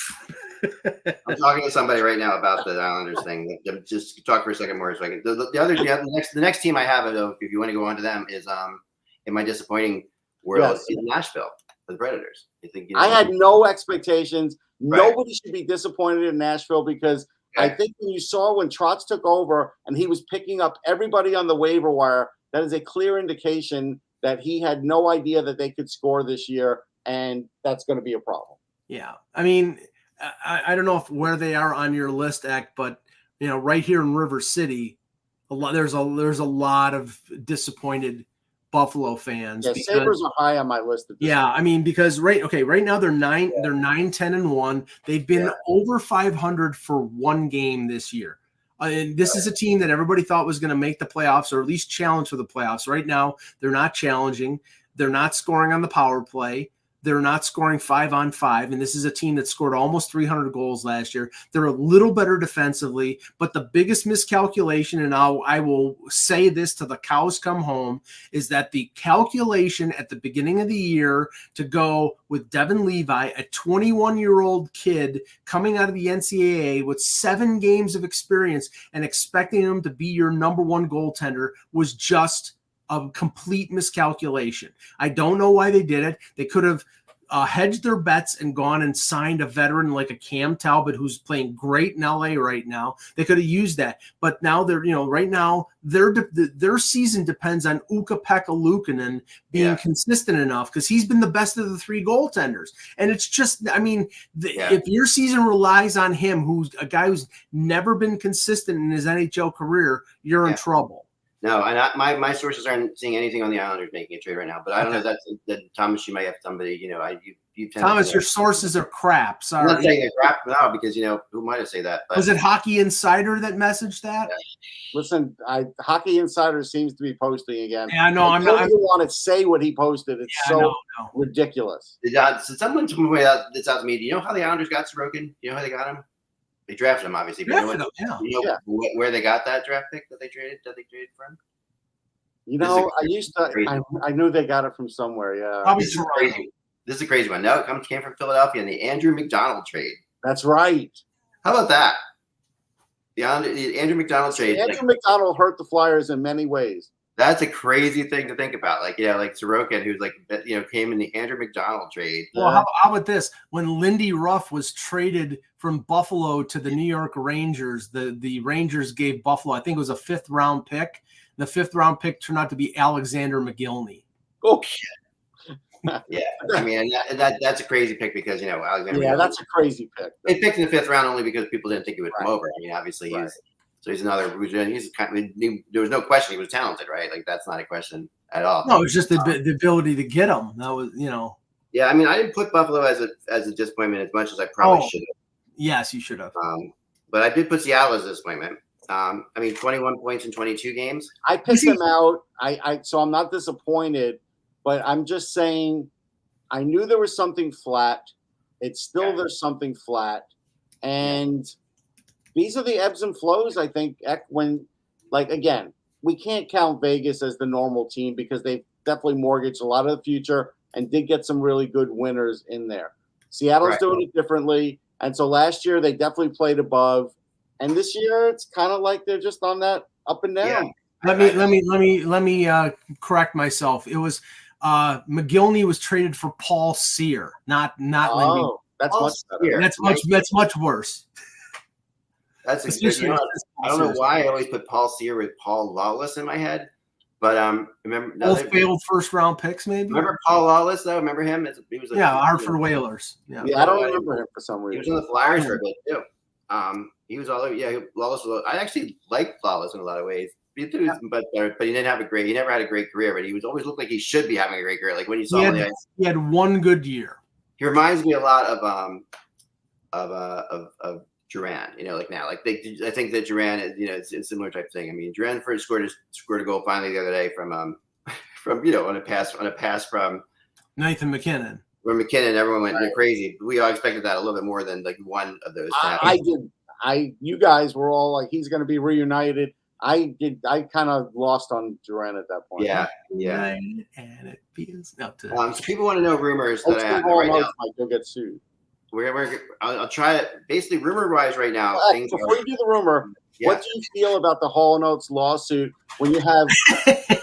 I'm talking to somebody right now about the Islanders thing. Just talk for a second more, so I can. The, the other, the, next, the next team I have, though, if you want to go on to them, is um, in my disappointing world, Yes. is Nashville, the Predators. I think you know, I had no expectations. Right. Nobody should be disappointed in Nashville because I think when you saw when Trotz took over and he was picking up everybody on the waiver wire, that is a clear indication that he had no idea that they could score this year, and that's going to be a problem. Yeah. I mean, I, I don't know if where they are on your list, Act, but you know, right here in River City, a lot there's a there's a lot of disappointed Buffalo fans. Yeah, because- Sabres are high on my list. Yeah, point. I mean, because right, okay, right now they're nine, they're nine ten and one. They've been Yeah. over 500 for one game this year. And this is a team that everybody thought was going to make the playoffs or at least challenge for the playoffs. Right now, they're not challenging. They're not scoring on the power play. They're not scoring five on five. And this is a team that scored almost 300 goals last year. They're a little better defensively, but the biggest miscalculation, and I'll, I will say this to the cows come home, is that the calculation at the beginning of the year to go with Devon Levi, a 21 year old kid coming out of the NCAA with seven games of experience and expecting him to be your number one goaltender was just a complete miscalculation. I don't know why they did it. They could have uh, hedged their bets and gone and signed a veteran like a Cam Talbot who's playing great in LA right now. They could have used that, but now they're you know right now their de- their season depends on Ukko-Pekka Luukkonen being Yeah. consistent enough because he's been the best of the three goaltenders, and it's just I mean the, Yeah. if your season relies on him, who's a guy who's never been consistent in his NHL career, you're in trouble. No, and I, my my sources aren't seeing anything on the Islanders making a trade right now. But I don't know Okay. that's that Thomas. You might have somebody. You know, I you you tend Thomas, to, your sources are crap. I'm not Sorry. saying it's crap now because you know who might have say that. But Was it Hockey Insider that messaged that? Listen, I Hockey Insider seems to be posting again. Yeah, no, I I'm don't not. I'm, even want to say what he posted. It's yeah, so no, no. ridiculous. Did, uh, so someone told me out this out to me. Do you know how the Islanders got Sorokin? Do you know how they got him? They drafted him, obviously. But you know, Drafted him, yeah. you know Yeah. wh- where they got that draft pick that they traded? That they traded from? You know, I used to. I, I knew they got it from somewhere. Yeah, Probably This is crazy. This is a crazy one. No, it comes came from Philadelphia in the Andrew MacDonald trade. that's right. How about that? The, Island- the Andrew MacDonald trade. Andrew like, MacDonald hurt the Flyers in many ways. That's a crazy thing to think about. Like, yeah, like Sorokin, who's like, you know, came in the Andrew MacDonald trade. Well, how, uh-huh. how about this? When Lindy Ruff was traded from Buffalo to the New York Rangers, the, the Rangers gave Buffalo, I think it was a fifth round pick. The fifth round pick turned out to be Alexander Mogilny. Oh, Yeah, I mean, that, that that's a crazy pick because you know Alexander. yeah, Mogilny- that's a crazy pick. they picked in the fifth round only because people didn't think he would come over. I mean, obviously he's Right. So he's another. He's kind of, he- there was no question he was talented, right? Like that's not a question at all. No, it was just the, the ability to get him. That was, you know, Yeah, I mean, I didn't put Buffalo as a as a disappointment as much as I probably Oh. should have. yes, you should have. Um, but I did put Seattle as a disappointment. Um, I mean, 21 points in 22 games. I picked see- them out. I, I so I'm not disappointed, but I'm just saying I knew there was something flat. It's still Okay. there's something flat. And these are the ebbs and flows, I think, when like again, we can't count Vegas as the normal team because they've definitely mortgaged a lot of the future and did get some really good winners in there. Seattle's Right. doing it differently. And so last year they definitely played above. And this year it's kind of like they're just on that up and down. Yeah. Let me let me let me let me uh, correct myself. It was uh, Mogilny was traded for Paul Cyr, not not Lindy. Oh, that's Paul much better. Cyr. That's much that's much worse. That's a good. Especially You know, I don't know why I always put Paul Cyr with Paul Lawless in my head, but um, remember no, both failed first round picks, maybe. Remember Paul Lawless though? Remember him? It's- He was a, Yeah, Hartford Whalers. Yeah. Yeah, I don't remember him for some reason. He was reason. on the Flyers for a bit too. Um, he was all over. Yeah, Lawless. Was, I actually liked Lawless in a lot of ways. He was, but but he didn't have a great. He never had a great career, but he was always looked like he should be having a great career. Like when you saw He had, the ice, he had one good year. he reminds me a lot of um of uh of of Drouin. You know, like now, like they, I think that Drouin is you know it's, it's a similar type of thing. I mean, Drouin first scored a, scored a goal finally the other day from um from you know on a pass on a pass from Nathan MacKinnon. Where MacKinnon. Everyone went Right. crazy. We all expected that a little bit more than like one of those. I. I did. I you guys were all like, he's going to be reunited. I did. I kind of lost on Drouin at that point. yeah, yeah. And it feels no, to, Um, so people want to know rumors Old that I have right now. Might go get sued. We're, we're I'll, I'll try it. Basically, rumor wise, right now, Well, things before are, you do the rumor, yeah. what do you feel about the Hall Notes lawsuit when you have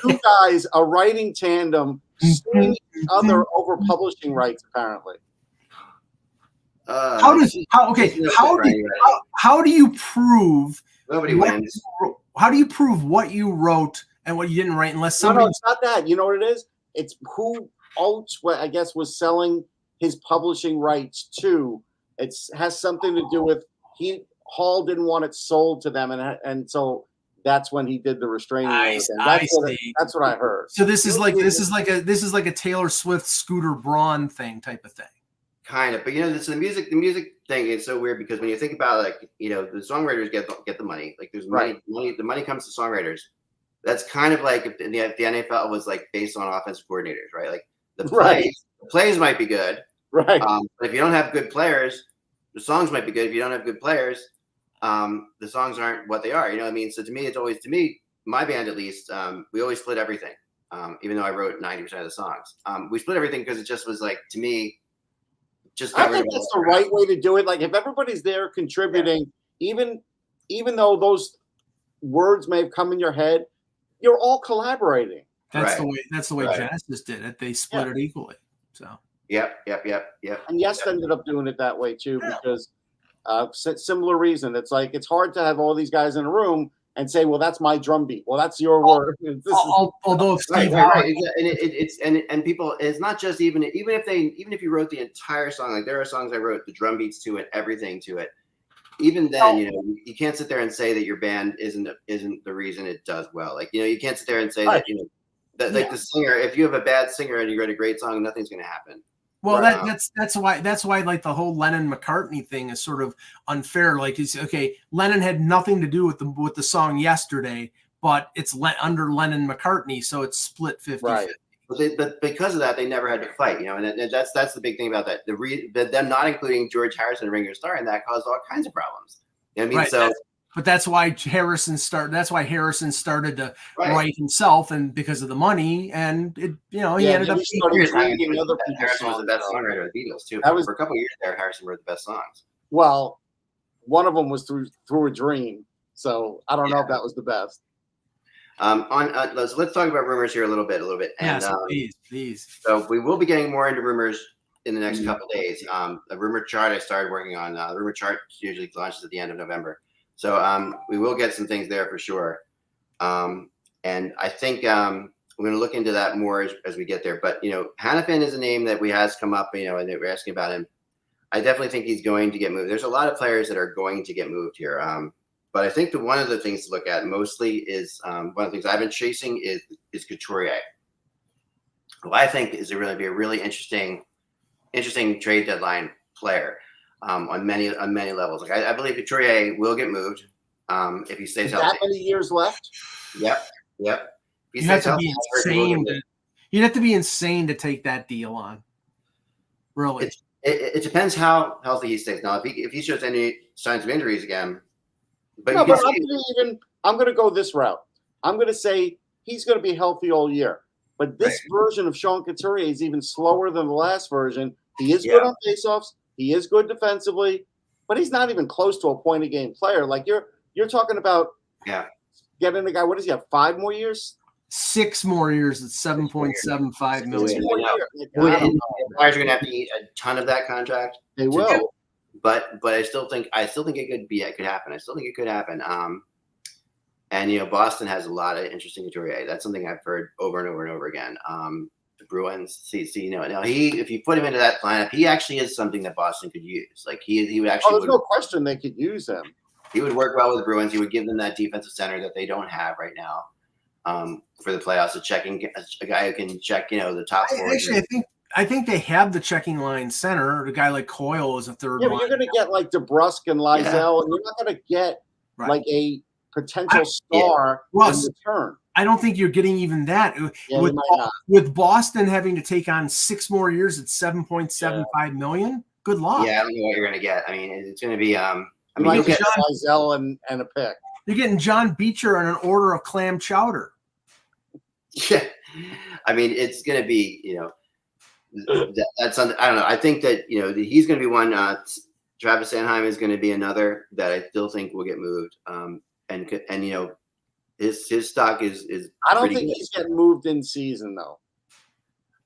two guys, a writing tandem, suing each other over publishing rights? Apparently, Uh, how does how okay this how not do right. how, how do you prove nobody wins? you- how do you prove what you wrote and what you didn't write unless no, no, it's not that. You know what it is? It's who Oates, what I guess, was selling his publishing rights to. It has something to do with he Hall didn't want it sold to them, and and so that's when he did the restraining I- order. I That's what, see. that's what I heard. so this is like this is like a this is like a Taylor Swift Scooter Braun thing type of thing. Kind of, but you know, this the music. The music thing is so weird because when you think about like you know the songwriters get the, get the money. Like there's money, Right. money. The money comes to songwriters. That's kind of like if the, if the NFL was like based on offensive coordinators, right? Like the Right. plays, the plays might be good, Right. Um, but if you don't have good players, the songs might be good. If you don't have good players, um, the songs aren't what they are. You know what I mean? So to me, it's always to me, my band at least, um, we always split everything. Um, even though I wrote ninety percent of the songs, um, we split everything because it just was like to me, just I think that's all the right way to do it. Like if everybody's there contributing, even even though those words may have come in your head, you're all collaborating. That's the way that's the way Right. Genesis did it. They split it equally. So Yep, yep, yep, yep. And yes, ended up doing it that way too because uh, similar reason. It's like it's hard to have all these guys in a room and say, "Well, that's my drum beat." Well, that's your word. This is- Al- al- although Right, right, right. And it, it, it's and and people, it's not just even even if they even if you wrote the entire song, like there are songs I wrote the drum beats to it, everything to it. Even then, you know, you, you can't sit there and say that your band isn't isn't the reason it does well. Like you know, you can't sit there and say Right. that you know that like the singer. If you have a bad singer and you write a great song, nothing's going to happen. Well, Right. that, that's that's why that's why like the whole Lennon McCartney thing is sort of unfair. Like, it's okay. Lennon had nothing to do with the with the song yesterday, but it's le- under Lennon McCartney, so it's split 50 Right. But, they, but because of that, they never had to fight. You know, and that- that's that's the big thing about that. The re, the, them not including George Harrison, and Ringo Starr, and that caused all kinds of problems. You know I mean? Right, so that's- But that's why Harrison started. That's why Harrison started to right. write himself, and because of the money, and it, you know, he Yeah, ended then up. he started Years, I other people's Harrison was the songs, best songwriter of the Beatles too. That was- for a couple of years there. Harrison wrote the best songs. well, one of them was through through a dream. So I don't know if that was the best. Um, on uh, let's let's talk about rumors here a little bit, a little bit. And Yes, um, please, please. so we will be getting more into rumors in the next Mhm. couple days. Um, the rumor chart I started working on. Uh, the rumor chart usually launches at the end of November, so um, we will get some things there for sure. Um, and I think um, we're going to look into that more as, as we get there. But you know, Hanifin is a name that we has come up. You know, and we're asking about him. I definitely think he's going to get moved. There's a lot of players that are going to get moved here. Um, but I think the one of the things to look at mostly is um, one of the things I've been chasing is is Couturier, who I think is a really be a really interesting, interesting trade deadline player um, on many on many levels. Like I, I believe Couturier will get moved um, if he stays Is healthy. that many years left? Yep, yep. If he You have to be healthy, I insane. To, you'd have to be insane to take that deal on. Really? It's- It, it- it depends how healthy he stays. Now, if he if he shows any signs of injuries again, but no, you can but I'm gonna even I'm gonna go this route. I'm gonna say he's gonna be healthy all year. But this version of Sean Couturier is even slower than the last version. He is good Yeah. on faceoffs. He is good defensively, but he's not even close to a point a game player. Like you're you're talking about Yeah. getting a guy. What does he have? Five more years? Six more years at seven point seven five million. more More Yeah. years. Like, Well, I don't and know. the Flyers are going to have to eat a ton of that contract. They will. do- but but I still think I still think it could be it could happen. I still think it could happen. Um, and you know Boston has a lot of interesting Couturier. That's something I've heard over and over and over again. Um, the Bruins, see, see, you know, now he if you put him into that lineup, he actually is something that Boston could use. Like he he would actually. Oh, actually there's would, no question they could use him. he would work well with the Bruins. He would give them that defensive center that they don't have right now. Um, for the playoffs, a checking a guy who can check, you know, the top I- four. Actually, I think I think they have the checking line center. A guy like Coyle is a third Yeah, but you're going to get like DeBrusk and Lysell, and you're not going to get Right. like a potential I- star Russ, in return. I don't think you're getting even that. Yeah, with, they might not. with Boston having to take on six more years at seven point seven five million, good luck. yeah, I don't know what you're going to get. I mean, it's going to be. Um, I You mean, you'll get Lysell and, and a pick. You're getting John Beecher on an order of clam chowder. Yeah, I mean, it's going to be, you know, that, that's something. I don't know. I think that you know he's going to be one. Uh, Travis Sanheim is going to be another that I still think will get moved. Um, and and you know, his his stock is is. I don't think good. he's getting moved in season though.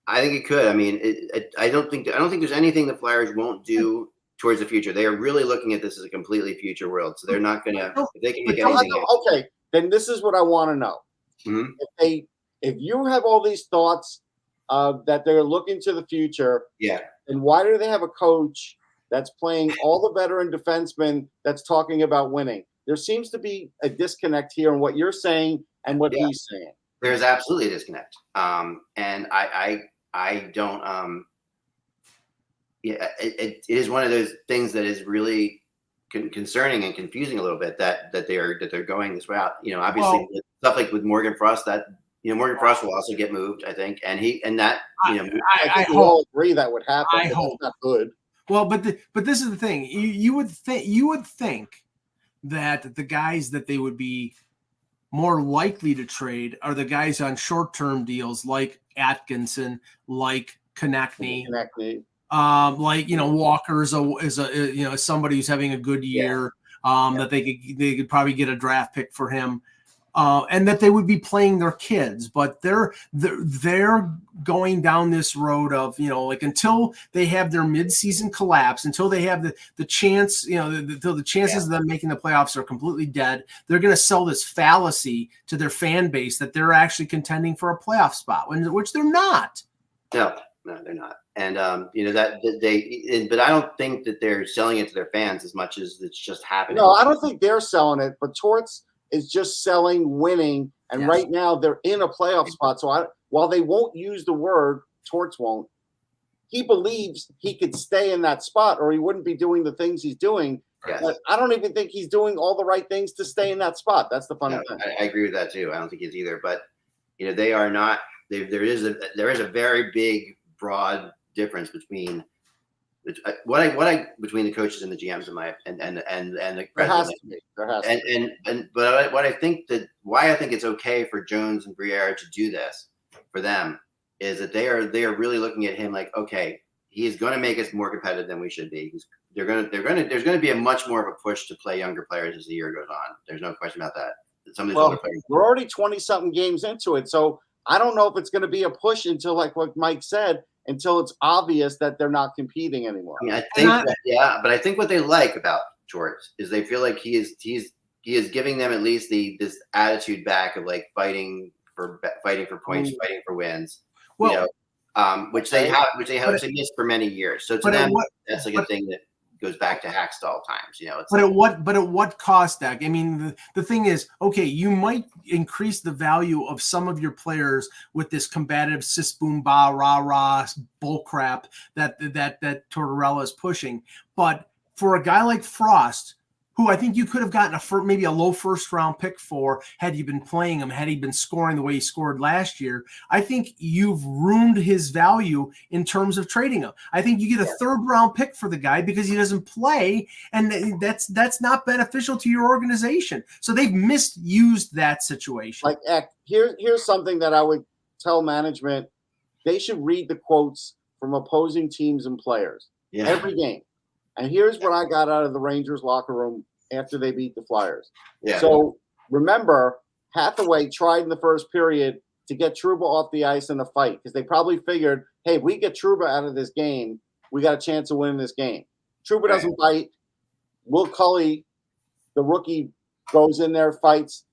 I think it could. I mean, it, it, I don't think I don't think there's anything the Flyers won't do towards the future. They are really looking at this as a completely future world. So they're not going to. They can make anything. okay, then this is what I want to know. Mhm. If they, if you have all these thoughts uh, that they're looking to the future, Yeah. and why do they have a coach that's playing all the veteran defensemen that's talking about winning? There seems to be a disconnect here in what you're saying and what Yeah. he's saying. there's absolutely a disconnect. Um, and I, I, I don't, um, yeah, it, it, it is one of those things that is really con- concerning and confusing a little bit that, that they are, that they're going this route. You know, obviously Well- stuff like with Morgan Frost, that, you know, Morgan Frost will also get moved, I think. And he, and that, you know, I I, I think we hope. all agree that would happen. I hope. That's not good. Well, but the, but this is the thing. You you would think you would think that the guys that they would be more likely to trade are the guys on short term deals like Atkinson, like Konecny, Connect me. um, like you know Walker is a is a you know somebody who's having a good year. Um, that they could they could probably get a draft pick for him. Uh, and that they would be playing their kids, but they're they're they're going down this road of you know like until they have their midseason collapse, until they have the the chance you know the, the, until the chances of them making the playoffs are completely dead. They're going to sell this fallacy to their fan base that they're actually contending for a playoff spot, when which they're not. No, no, they're not. And um, you know that that they, and- but I don't think that they're selling it to their fans as much as it's just happening. No, I don't think they're selling it, but Torts is just selling winning. And Yes. right now they're in a playoff spot. So I, while they won't use the word, Torts won't. He believes he could stay in that spot or he wouldn't be doing the things he's doing. Yes. But I don't even think he's doing all the right things to stay in that spot. That's the funny No, thing. I, I agree with that too. I don't think it's either, but you know they are not. They, there is a there is a very big broad difference between bet- Uh, what I what I between the coaches and the GMs in my and and and and the There has president. to be. There has to and and and but what I think that why I think it's okay for Jones and Briere to do this for them is that they are they are really looking at him like okay he is going to make us more competitive than we should be. He's, they're going to they're going to there's going to be a much more of a push to play younger players as the year goes on. There's no question about that. Some of these Well, older players. We're already 20 something games into it. So I don't know if it's going to be a push until, like what Mike said, until it's obvious that they're not competing anymore. I mean, I think I- that, yeah, but I think what they like about George is they feel like he is he's he is giving them at least the this attitude back of like fighting for fighting for points, Mm. fighting for wins. Well, you know, um, which they have, which they have But they missed for many years. So to them, what that's like a but- thing that goes back to Hextall times. You know, But like, at what but at what cost, Dak? I mean, the, the thing is, okay, you might increase the value of some of your players with this combative sis boom ba rah rah bull crap that that that Tortorella is pushing. But for a guy like Frost, who I think you could have gotten a fir- maybe a low first round pick for had you been playing him, had he been scoring the way he scored last year, I think you've ruined his value in terms of trading him. I think you get a third round pick for the guy because he doesn't play and that's that's not beneficial to your organization. So they've misused that situation. Like, here, here's something that I would tell management they should read the quotes from opposing teams and players yeah, every game. And here's what I got out of the Rangers locker room after they beat the Flyers. yeah, So remember, Hathaway tried in the first period to get Trouba off the ice in the fight because they probably figured, hey, if we get Trouba out of this game, we got a chance of winning this game. Trouba Right. doesn't bite. Will Cuylle, the rookie, goes in there, fights.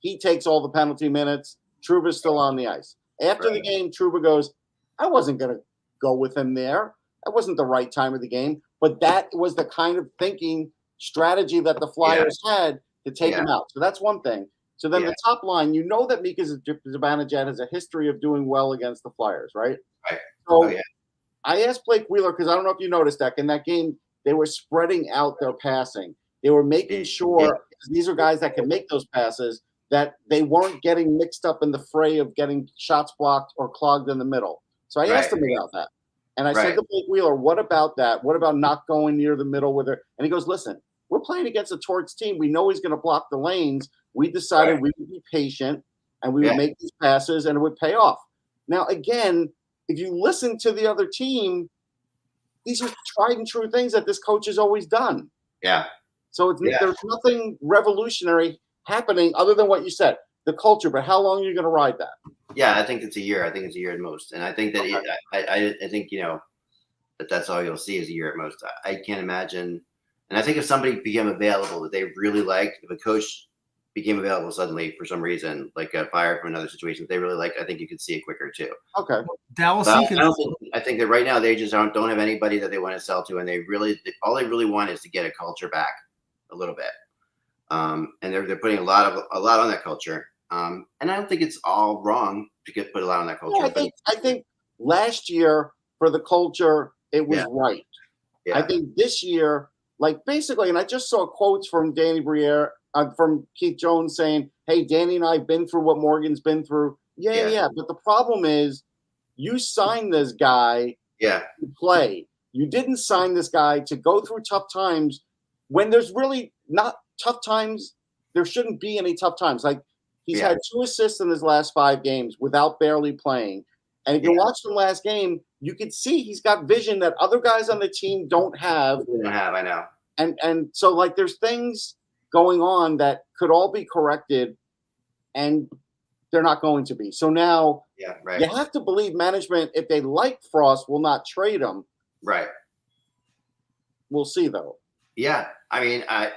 He takes all the penalty minutes. Trouba's still on the ice. After the game, Trouba goes, I wasn't going to go with him there. That wasn't the right time of the game. But that was the kind of thinking strategy that the Flyers had to take him out. So that's one thing. So then Yeah. the top line, you know that Mika Zibanejad has a history of doing well against the Flyers, right? Right. So Oh, yeah. I asked Blake Wheeler because I don't know if you noticed that in that game they were spreading out their passing. They were making Yeah. sure these are guys that can make those passes that they weren't getting mixed up in the fray of getting shots blocked or clogged in the middle. So I asked him about that. And I said to Blake Wheeler, what about that? What about not going near the middle with her? And he goes, listen, we're playing against a Torts team. We know he's going to block the lanes. We decided Right. we would be patient and we would Yeah. make these passes and it would pay off. Now, again, if you listen to the other team, these are tried and true things that this coach has always done. Yeah. So it's, Yeah. there's nothing revolutionary happening other than what you said, the culture. But how long are you going to ride that? Yeah, I think it's a year. I think it's a year at most, and I think that it, I, I, I think you know that that's all you'll see is a year at most. I, I can't imagine, and I think if somebody became available that they really liked, if a coach became available suddenly for some reason, like a fire from another situation that they really liked, I think you could see it quicker too. Okay. Dallas But I, Eakins- don't think, I think that right now they just don't don't have anybody that they want to sell to, and they really all they really want is to get a culture back a little bit. Um, and they're they're putting a lot of a lot on that culture. Um, and I don't think it's all wrong to get put a lot on that culture. Yeah, I think I think last year for the culture it was Yeah. right. yeah, I think this year, like basically, and I just saw quotes from Danny Briere, uh, from Keith Jones saying, "Hey, Danny and I've been through what Morgan's been through." Yeah, yeah, Yeah. But the problem is, you signed this guy yeah, to play. You didn't sign this guy to go through tough times when there's really not tough times. There shouldn't be any tough times. Like he's Yeah. had two assists in his last five games without barely playing. And if you watch the last game, you could see he's got vision that other guys on the team don't have. don't have. I know. And and so like there's things going on that could all be corrected and they're not going to be. So now Yeah, right, you have to believe management, if they like Frost, will not trade him. right. We'll see though. Yeah, I mean, I.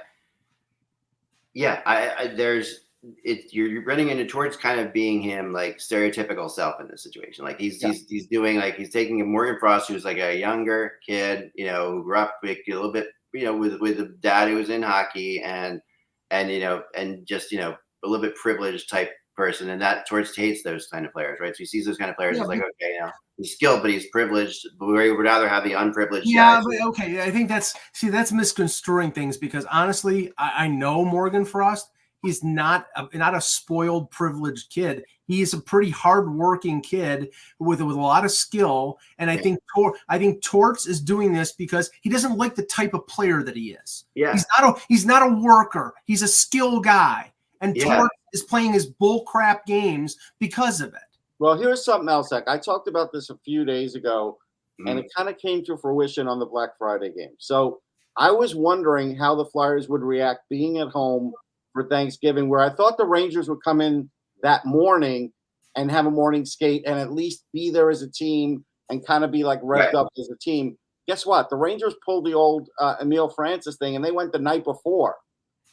Yeah, I, I there's it. You're, you're running into Torts kind of being him like stereotypical self in this situation. Like he's Yeah. he's he's doing like he's taking a Morgan Frost who's like a younger kid, you know, who grew up like, a little bit, you know, with with a dad who was in hockey and and you know and just you know a little bit privileged type person, and that Torts hates those kind of players, right? So he sees those kind of players. Yeah, He's like, okay, you know, he's skilled, but he's privileged. But we would rather have the unprivileged. Yeah, but okay. I think that's see that's misconstruing things because honestly, I, I know Morgan Frost. He's not a, not a spoiled, privileged kid. He is a pretty hardworking kid with with a lot of skill. And I Yeah. think Tor, I think Torts is doing this because he doesn't like the type of player that he is. yeah, He's not a he's not a worker. He's a skill guy. And Yeah. Torts is playing his bullcrap games because of it. Well, here's something else, Zach. I talked about this a few days ago, and Mm-hmm. it kind of came to fruition on the Black Friday game. So I was wondering how the Flyers would react being at home for Thanksgiving, where I thought the Rangers would come in that morning and have a morning skate and at least be there as a team and kind of be like revved Right. up as a team. Guess what? The Rangers pulled the old uh, Emile Francis thing, and they went the night before.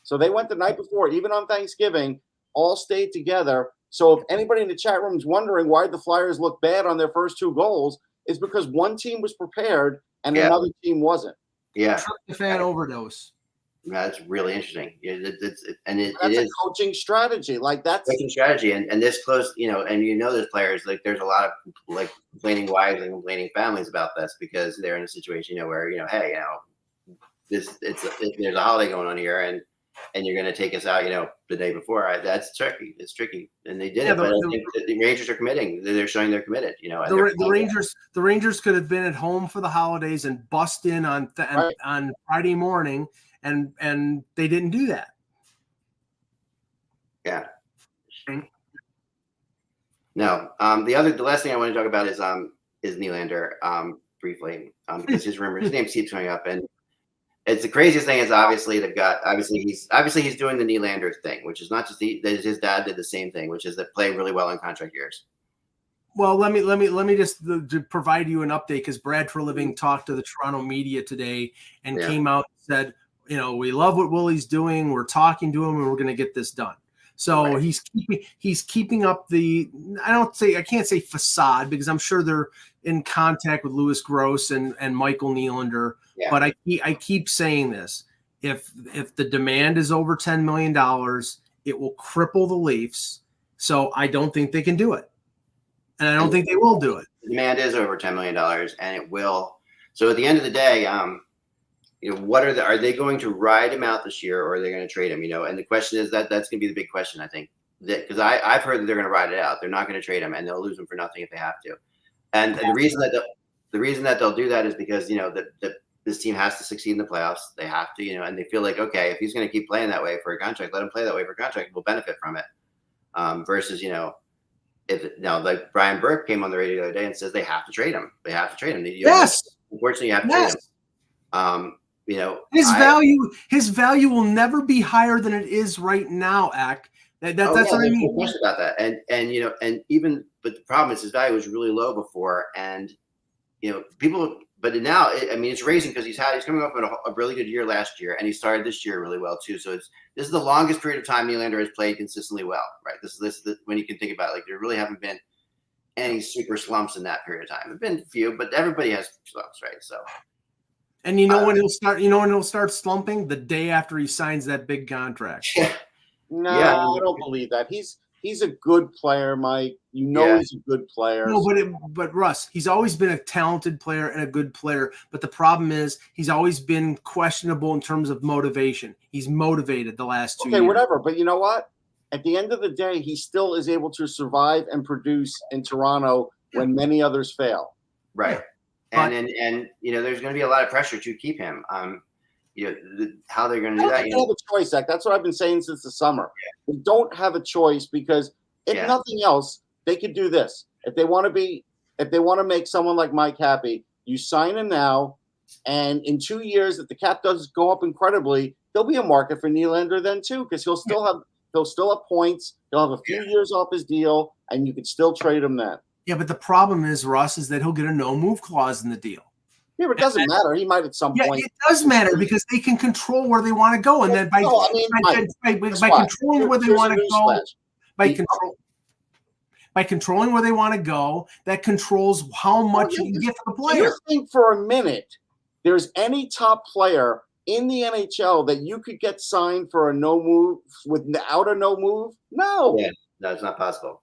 So they went the night before, even on Thanksgiving, all stayed together. So if anybody in the chat room is wondering why the Flyers look bad on their first two goals, is because one team was prepared and Yeah. another team wasn't. yeah. Fan overdose. That's really interesting. Yeah, it, it's it, and it, it That's a coaching strategy. Like that's coaching strategy, and, and this close, you know, and you know, there's players like there's a lot of like complaining wives and complaining families about this because they're in a situation, you know, where you know, hey, you know, this it's it, there's a holiday going on here, and and you're going to take us out, you know, the day before. I, that's tricky. It's tricky, and they did Yeah, it. the- But I the- think that the Rangers are committing. They're they're showing they're committed. You know, the, the Rangers the Rangers could have been at home for the holidays and bust in on th- Right. on Friday morning and and they didn't do that. Yeah. No. Um, the other, the last thing I want to talk about is um is Nylander um briefly um because his rumor his name keeps coming up and it's the craziest thing is obviously they've got obviously he's obviously he's doing the Nylander thing, which is not just the his dad did the same thing, which is that play really well in contract years. Well, let me let me let me just the, to provide you an update because Brad Treliving talked to the Toronto media today and Yeah. came out and said, you know, we love what Willie's doing. We're talking to him, and we're going to get this done. So Right. he's keeping he's keeping up the I don't say I can't say facade because I'm sure they're in contact with Lewis Gross and and Michael Nylander. Yeah. But I I keep saying this: if if the demand is over ten million dollars, it will cripple the Leafs. So I don't think they can do it, and I don't think they will do it. The demand is over ten million dollars, and it will. So at the end of the day, um, you know, what are the are they going to ride him out this year, or are they going to trade him? You know, and the question is that that's going to be the big question, I think, that because I I've heard that they're going to ride it out. They're not going to trade him, and they'll lose him for nothing if they have to. And the reason that the, reason that they'll do that is because you know that that this team has to succeed in the playoffs. They have to, you know, and they feel like okay, if he's going to keep playing that way for a contract, let him play that way for a contract. We'll benefit from it. Um, versus, you know, if now like Brian Burke came on the radio the other day and says they have to trade him. They have to trade him. You- Yes, unfortunately, you have to yes. trade him. Um, you know, His I- value, his value will never be higher than it is right now. Ack. That, that, Oh, that's yeah, what I no mean. question about that. And and you know, and even but the problem is his value was really low before, and you know, people. But now, I mean, it's raising because he's had he's coming off of a, a really good year last year, and he started this year really well too. So it's this is the longest period of time Nylander has played consistently well, right? This is this, this when you can think about it, like there really haven't been any super slumps in that period of time. There've been a few, but everybody has slumps, right? So And you know Uh, when he'll start. You know when he'll start slumping the day after he signs that big contract. No, Yeah. I don't believe that. He's he's a good player, Mike. You know Yeah. he's a good player. No, but it, but Russ, he's always been a talented player and a good player. But the problem is he's always been questionable in terms of motivation. He's motivated the last two okay, years. whatever. But you know what? At the end of the day, he still is able to survive and produce in Toronto when many others fail. Right. And, and and you know, there's going to be a lot of pressure to keep him. Um, you know, the, how they're going to do that. You know, have a choice, Zach. That's what I've been saying since the summer. They don't have a choice because if Yeah. nothing else, they could do this. If they want to be, if they want to make someone like Mike happy, you sign him now, and in two years, if the cap does go up incredibly, there'll be a market for Nylander then too, because he'll still have he'll still have points. He'll have a few years off his deal, and you could still trade him then. Yeah, but the problem is Russ is that he'll get a no move clause in the deal. Yeah, but it doesn't matter. He might at some Yeah, point. it does matter because they can control where they want to go, and then by No, I mean, by, by, by, by what? controlling where they want to go, newsflash. by control by controlling where they want to go, that controls how much yeah, you get for the Do player. you think for a minute there's any top player in the NHL that you could get signed for a no move without a no move? No, Yeah. no, it's not possible.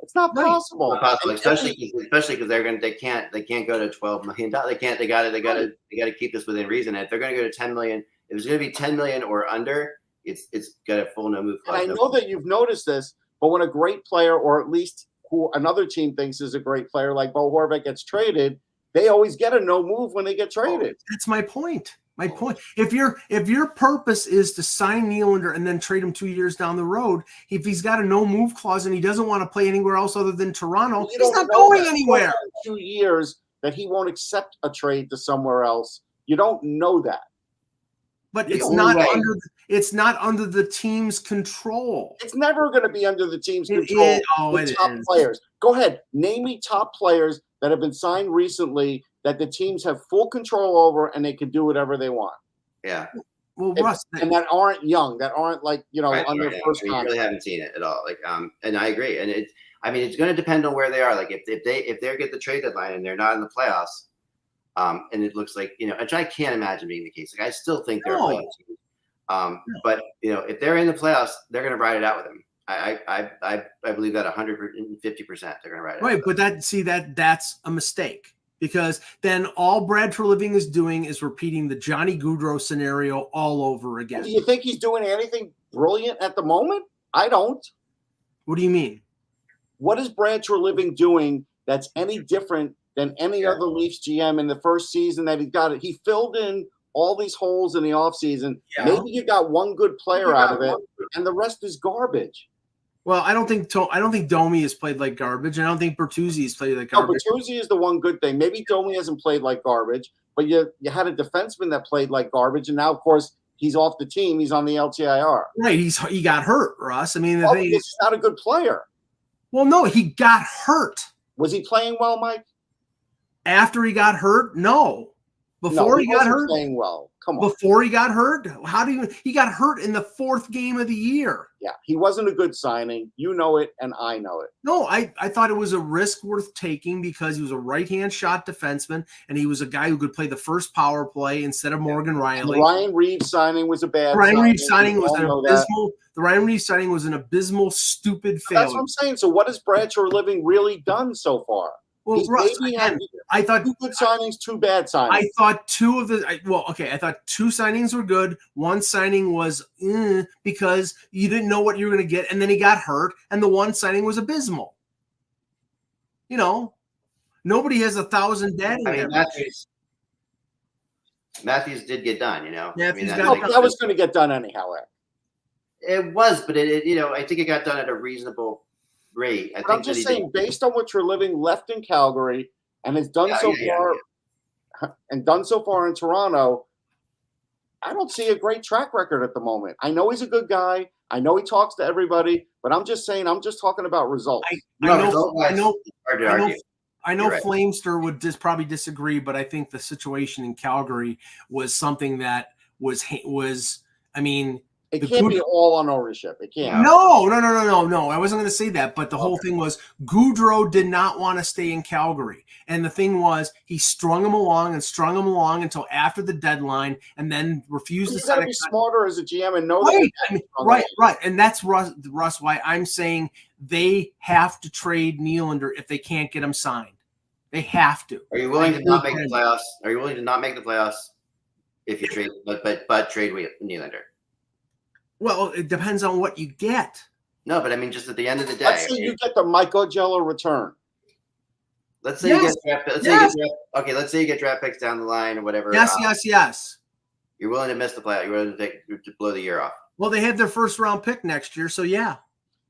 It's not Right. possible. Not possible, especially especially because they're going to they can't they can't go to twelve million dollars. They can't. They got to they got to they got to keep this within reason. And if they're going to go to ten million, if it's going to be ten million or under, it's it's got a full no move And I clause. know that you've noticed this, but when a great player, or at least who another team thinks is a great player, like Bo Horvath gets traded, they always get a no move when they get traded. Oh, that's my point. My point. If your if your purpose is to sign Nylander and then trade him two years down the road, if he's got a no move clause and he doesn't want to play anywhere else other than Toronto, he's don't going anywhere. Two years that he won't accept a trade to somewhere else. You don't know that. But You it's not know. under it's not under the team's control. It's never going to be under the team's It control. is- oh, the top is. players. Go ahead, name me top players that have been signed recently that the teams have full control over and they can do whatever they want, yeah, Well, Russ, and that aren't young, that aren't like you know Right, on their right, first I mean, you really haven't seen it at all. Like, um, and I agree. And it, I mean, it's going to depend on where they are. Like, if, if they if they get the trade deadline and they're not in the playoffs, um, and it looks like you know, which I can't imagine being the case. Like, I still think they're a No. playoff team. Um, but you know, if they're in the playoffs, they're going to ride it out with them. I I I I, I believe that 150 percent they're going to ride it. out right, with but that see that that's a mistake because then all Brad Treliving is doing is repeating the Johnny Gaudreau scenario all over again. Do you think he's doing anything brilliant at the moment? I don't. What do you mean? What is Brad Treliving doing that's any different than any Yeah. other Leafs GM in the first season that he got it? He filled in all these holes in the offseason. Yeah. Maybe you got one good player out of it, one and the rest is garbage. Well, I don't think To- I don't think Domi has played like garbage. and I don't think Bertuzzi has played like garbage. No. Bertuzzi is the one good thing. Maybe Domi hasn't played like garbage. but you you had a defenseman that played like garbage, and now of course he's off the team. He's on the LTIR. Right, he's he got hurt, Russ. I mean, the Well, thing he's is, not a good player. well, no, he got hurt Was he playing well, Mike? after he got hurt. No, No, before he got hurt. playing well. Come on. Before he got hurt, how do you? He got hurt in the fourth game of the year. yeah, he wasn't a good signing. You know it, and I know it. No, I, I thought it was a risk worth taking because he was a right hand shot defenseman and he was a guy who could play the first power play instead of Morgan And the Ryan Reaves signing was a bad. Ryan signing. Reaves signing was an know that. abysmal. The Ryan Reaves signing was an abysmal, stupid That's what. I'm saying. So, what has Brad Treliving really done so far? Well, He's Russ, again, I thought two good signings, two bad signings. I thought two of the I, well, okay, I thought two signings were good. One signing was eh, because you didn't know what you were going to get, and then he got hurt, and the one signing was abysmal. You know, nobody has a thousand dead. I mean, Matthews. Matthews did get done, you know. I Matthews mean, got that's no, like- but that was going to get done anyhow. It was, but it, it, you know, I think it got done at a reasonable rate. I But I'm just he saying, based on what Treliving left in Calgary and has done Yeah, so yeah, yeah, far, and done so far in Toronto, I don't see a great track record at the moment. I know he's a good guy. I know he talks to everybody, but I'm just saying, I'm just talking about results. I, No, I know, I know. Hard to I know. I know. Right. Flamester would just probably disagree, but I think the situation in Calgary was something that was was. I mean, it the can't good- be all on ownership. It can't. No, no, no, no, no, no. I wasn't going to say that, but the whole thing was Gaudreau did not want to stay in Calgary, and the thing was he strung him along and strung him along until after the deadline, and then refused You to got sign to be smarter as a GM and know Right, that. I mean, right, right, and that's Russ, Russ. Why I'm saying they have to trade Nylander if they can't get him signed. They have to. Are you willing I to not think make the playoffs? Are you willing to not make the playoffs if you trade, but but but trade Whe- Nylander? Well, it depends on what you get. No, but I mean, just at the end of the day, Let's say you get the Mike Augello return. let's say Yes. you get draft, let's Yes. say you get draft, okay, let's say you get draft picks down the line or whatever. Yes, uh, yes, yes. You're willing to miss the playoff. You're willing to take to blow the year off. Well, they have their first round pick next year, so yeah.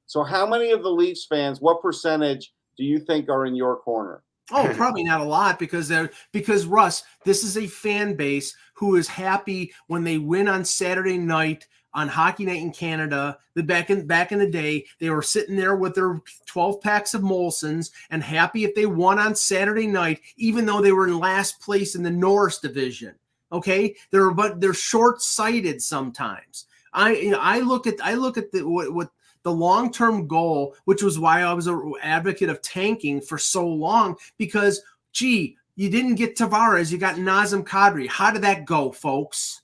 So, how many of the Leafs fans, what percentage do you think are in your corner? Oh, probably not a lot because they're because Russ, this is a fan base who is happy when they win on Saturday night on Hockey Night in Canada. The back in back in the day, they were sitting there with their 12 packs of Molsons and happy if they won on Saturday night, even though they were in last place in the Norris division. Okay, they're but they're short-sighted sometimes. I you know I look at I look at the what, what the long-term goal, which was why I was an advocate of tanking for so long, because gee, you didn't get Tavares, you got Nazem Kadri. How did that go, folks?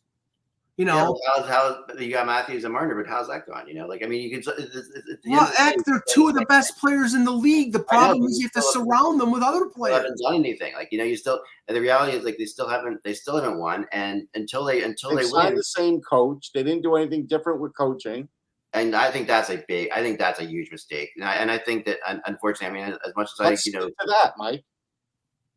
You Yeah, know, how's how you got Matthews and Marner, but how's that going? You know, like I mean, you can. It's, it's, it's, well, heck, they're two of the best players in the league. The I know, problem is you have to still- surround them with other They players. haven't done anything. Like you know, you still. And the reality is, like they still haven't. They still haven't won. And until they until They they signed win, the same coach. They didn't do anything different with coaching. and I think that's a big. I think that's a huge mistake. And I, and I think that unfortunately, I mean, as much as I Let's you know, to that, Mike.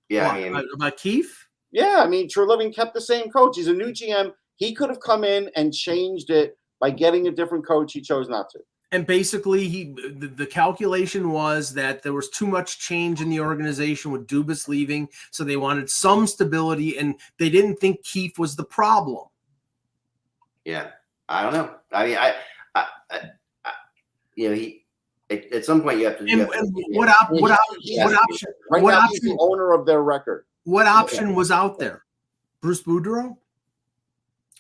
yeah, What, I mean, about, about Keefe? Yeah, I mean, Treliving kept the same coach. He's a new GM. He could have come in and changed it by getting a different coach. He chose not to. And basically, he the, the calculation was that there was too much change in the organization with Dubas leaving, so they wanted some stability, and they didn't think Keefe was the problem. yeah, I don't know. I mean, I, I, I, I you know, he. At, at some point, you have to. you And, have to- yeah. what op, what, op, He what has to be. option? Right What now, he's the option? owner of their record. What option was out there? Bruce Boudreau.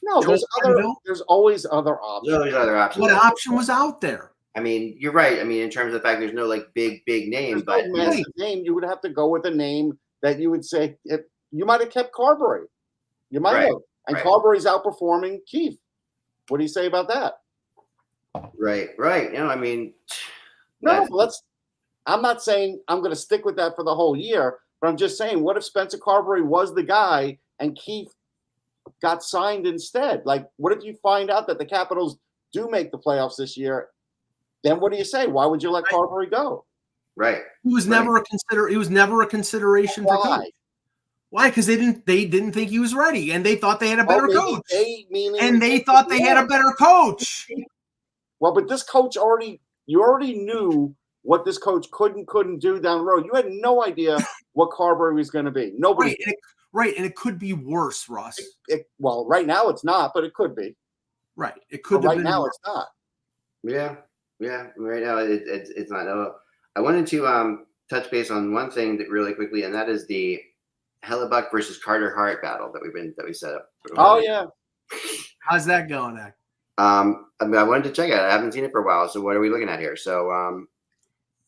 No, Joe there's other. Quenneville? There's always other options. There's other options. What option was out there? I mean, you're right. I mean, in terms of the fact there's no like big, big name, There's but no massive name. You would have to go with a name that you would say if you might have kept Carbery. You might Right, have. And right. Carbery's outperforming Keefe. What do you say about that? right, right. You know, I mean, No, let's. I'm not saying I'm going to stick with that for the whole year, but I'm just saying, what if Spencer Carbery was the guy and Keefe got signed instead? Like, what if you find out that the Capitals do make the playoffs this year? Then what do you say? Why would you let Carbery go? right. He was Right. never a consider. He was never a consideration for Why? coach. Why? Because they didn't. They didn't think he was ready, and they thought they had a oh, better Oh, coach. They, meaning and they thought they had a better coach. Well, but this coach already, you already knew what this coach could and couldn't do down the road. You had no idea what Carbery was going to be. Nobody. Right. And it, Right, and it could be worse, Russ. It, it, well, right now it's not, but it could be. Right, it could have right been now worse. it's not. Yeah, yeah. Right now, it, it's it's not. No, I wanted to um touch base on one thing that really quickly, and that is the Hellebuyck versus Carter Hart battle that we've been that we set up. Oh yeah, How's that going, Ak? Um, I, mean, I wanted to check it. out. I haven't seen it for a while. So what are we looking at here? So um,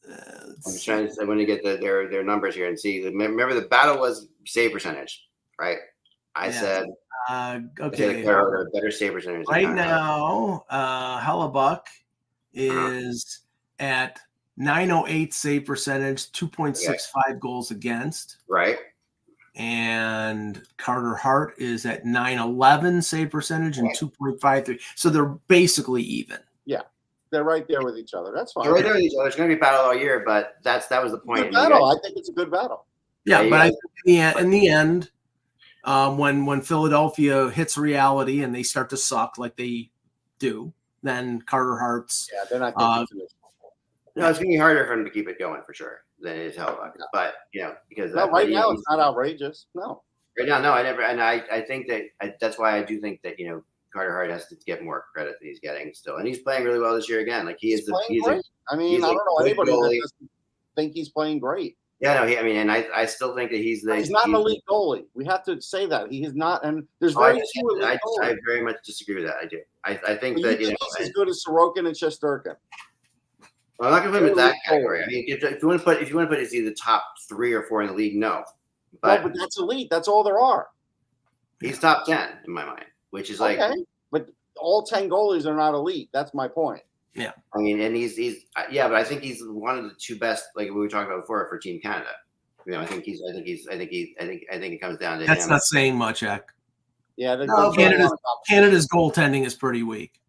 I'm just trying to. I want to get the, their their numbers here and see. Remember, the battle was save percentage, right? I Yeah. said Uh, okay, a better save percentage. right now, uh, Hellebuyck is at 908 save percentage, 2.65 goals against. right? and Carter Hart is at 911 save percentage and 2.53. So they're basically even. They're right there with each other. That's fine. They're right there with each other. It's going to be battle all year, but that's that was the point. Good battle. guys- I think it's a good battle. Yeah, Yeah, but I in the end, in the end um, when when Philadelphia hits reality and they start to suck like they do, then Carter Hart's Yeah, then I think Uh, it's. No, it's going to be harder for him to keep it going for sure than it is Hellebuyck. But you know, because No, uh, right now it's not outrageous. No. Right now, no, I never, and I, I think that I, that's why I do think that you know Carter Hart has to get more credit than he's getting still, and he's playing really well this year again. Like he He's is, the, playing he's great. I mean, he's I a don't know anybody that doesn't think he's playing great. yeah, no, he, I mean, and I, I still think that he's the He's not an elite goalie. We have to say that he is not. And there's Oh, I, very few elite I, I very much disagree with that. I do. I, I think But that you know. he's as good as Sorokin and Shesterkin. Well, I'm not going to put him in that category. I mean, if, if you want to put if you want to put is he the top three or four in the league? No, but, Well, but that's elite. That's all there are. he's top ten in my mind, which is like okay, but all ten goalies are not elite. That's my point. Yeah, I mean, and he's he's uh, yeah, but I think he's one of the two best, like we were talking about before, for Team Canada. You know, I think he's, I think he's, I think he, I think, I think it comes down to that's him. not saying much, Ek. Yeah, No, Canada's- not top- Canada's goaltending is pretty weak.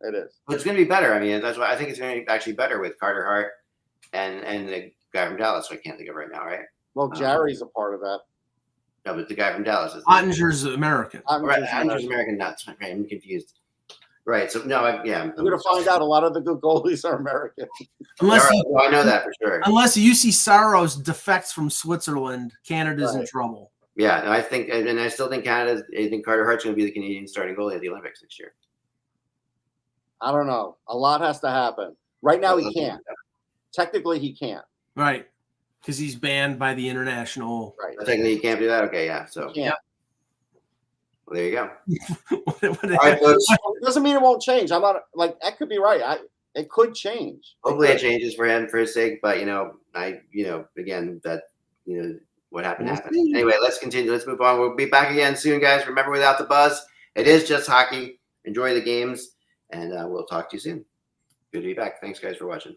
It is. But it's going to be better. I mean, that's why I think it's going to be actually better with Carter Hart and and the guy from Dallas. who I can't think of right now, right? Well, Um, Jerry's a part of that. No, but the guy from Dallas is Oettinger's American. I'm right. just- Andrew's American nuts. Right, I'm confused. Right. So no, I, yeah. I'm, I'm going to find out a lot of the good goalies are American. Unless All he, right, well, I know that for sure. unless Juuse Saros defects from Switzerland, Canada's in trouble. Yeah, no, I think, and and I still think Canada's. I think Carter Hart's going to be the Canadian starting goalie at the Olympics next year. I don't know. A lot has to happen. Right now, he can't. Technically, he can't. Right. Because he's banned by the international. Right. I Technically, you can't do that. Okay, yeah. So Yeah. well, there you go. What- what- All right, folks. It doesn't mean it won't change. I'm not like that. Could be right. I it could change. Hopefully, it changes for him for his sake. But you know, I you know, again, that you know, what happened We'll happened. see. Anyway, let's continue. Let's move on. We'll be back again soon, guys. Remember, without the buzz, it is just hockey. Enjoy the games, and uh, we'll talk to you soon. Good to be back. Thanks, guys, for watching.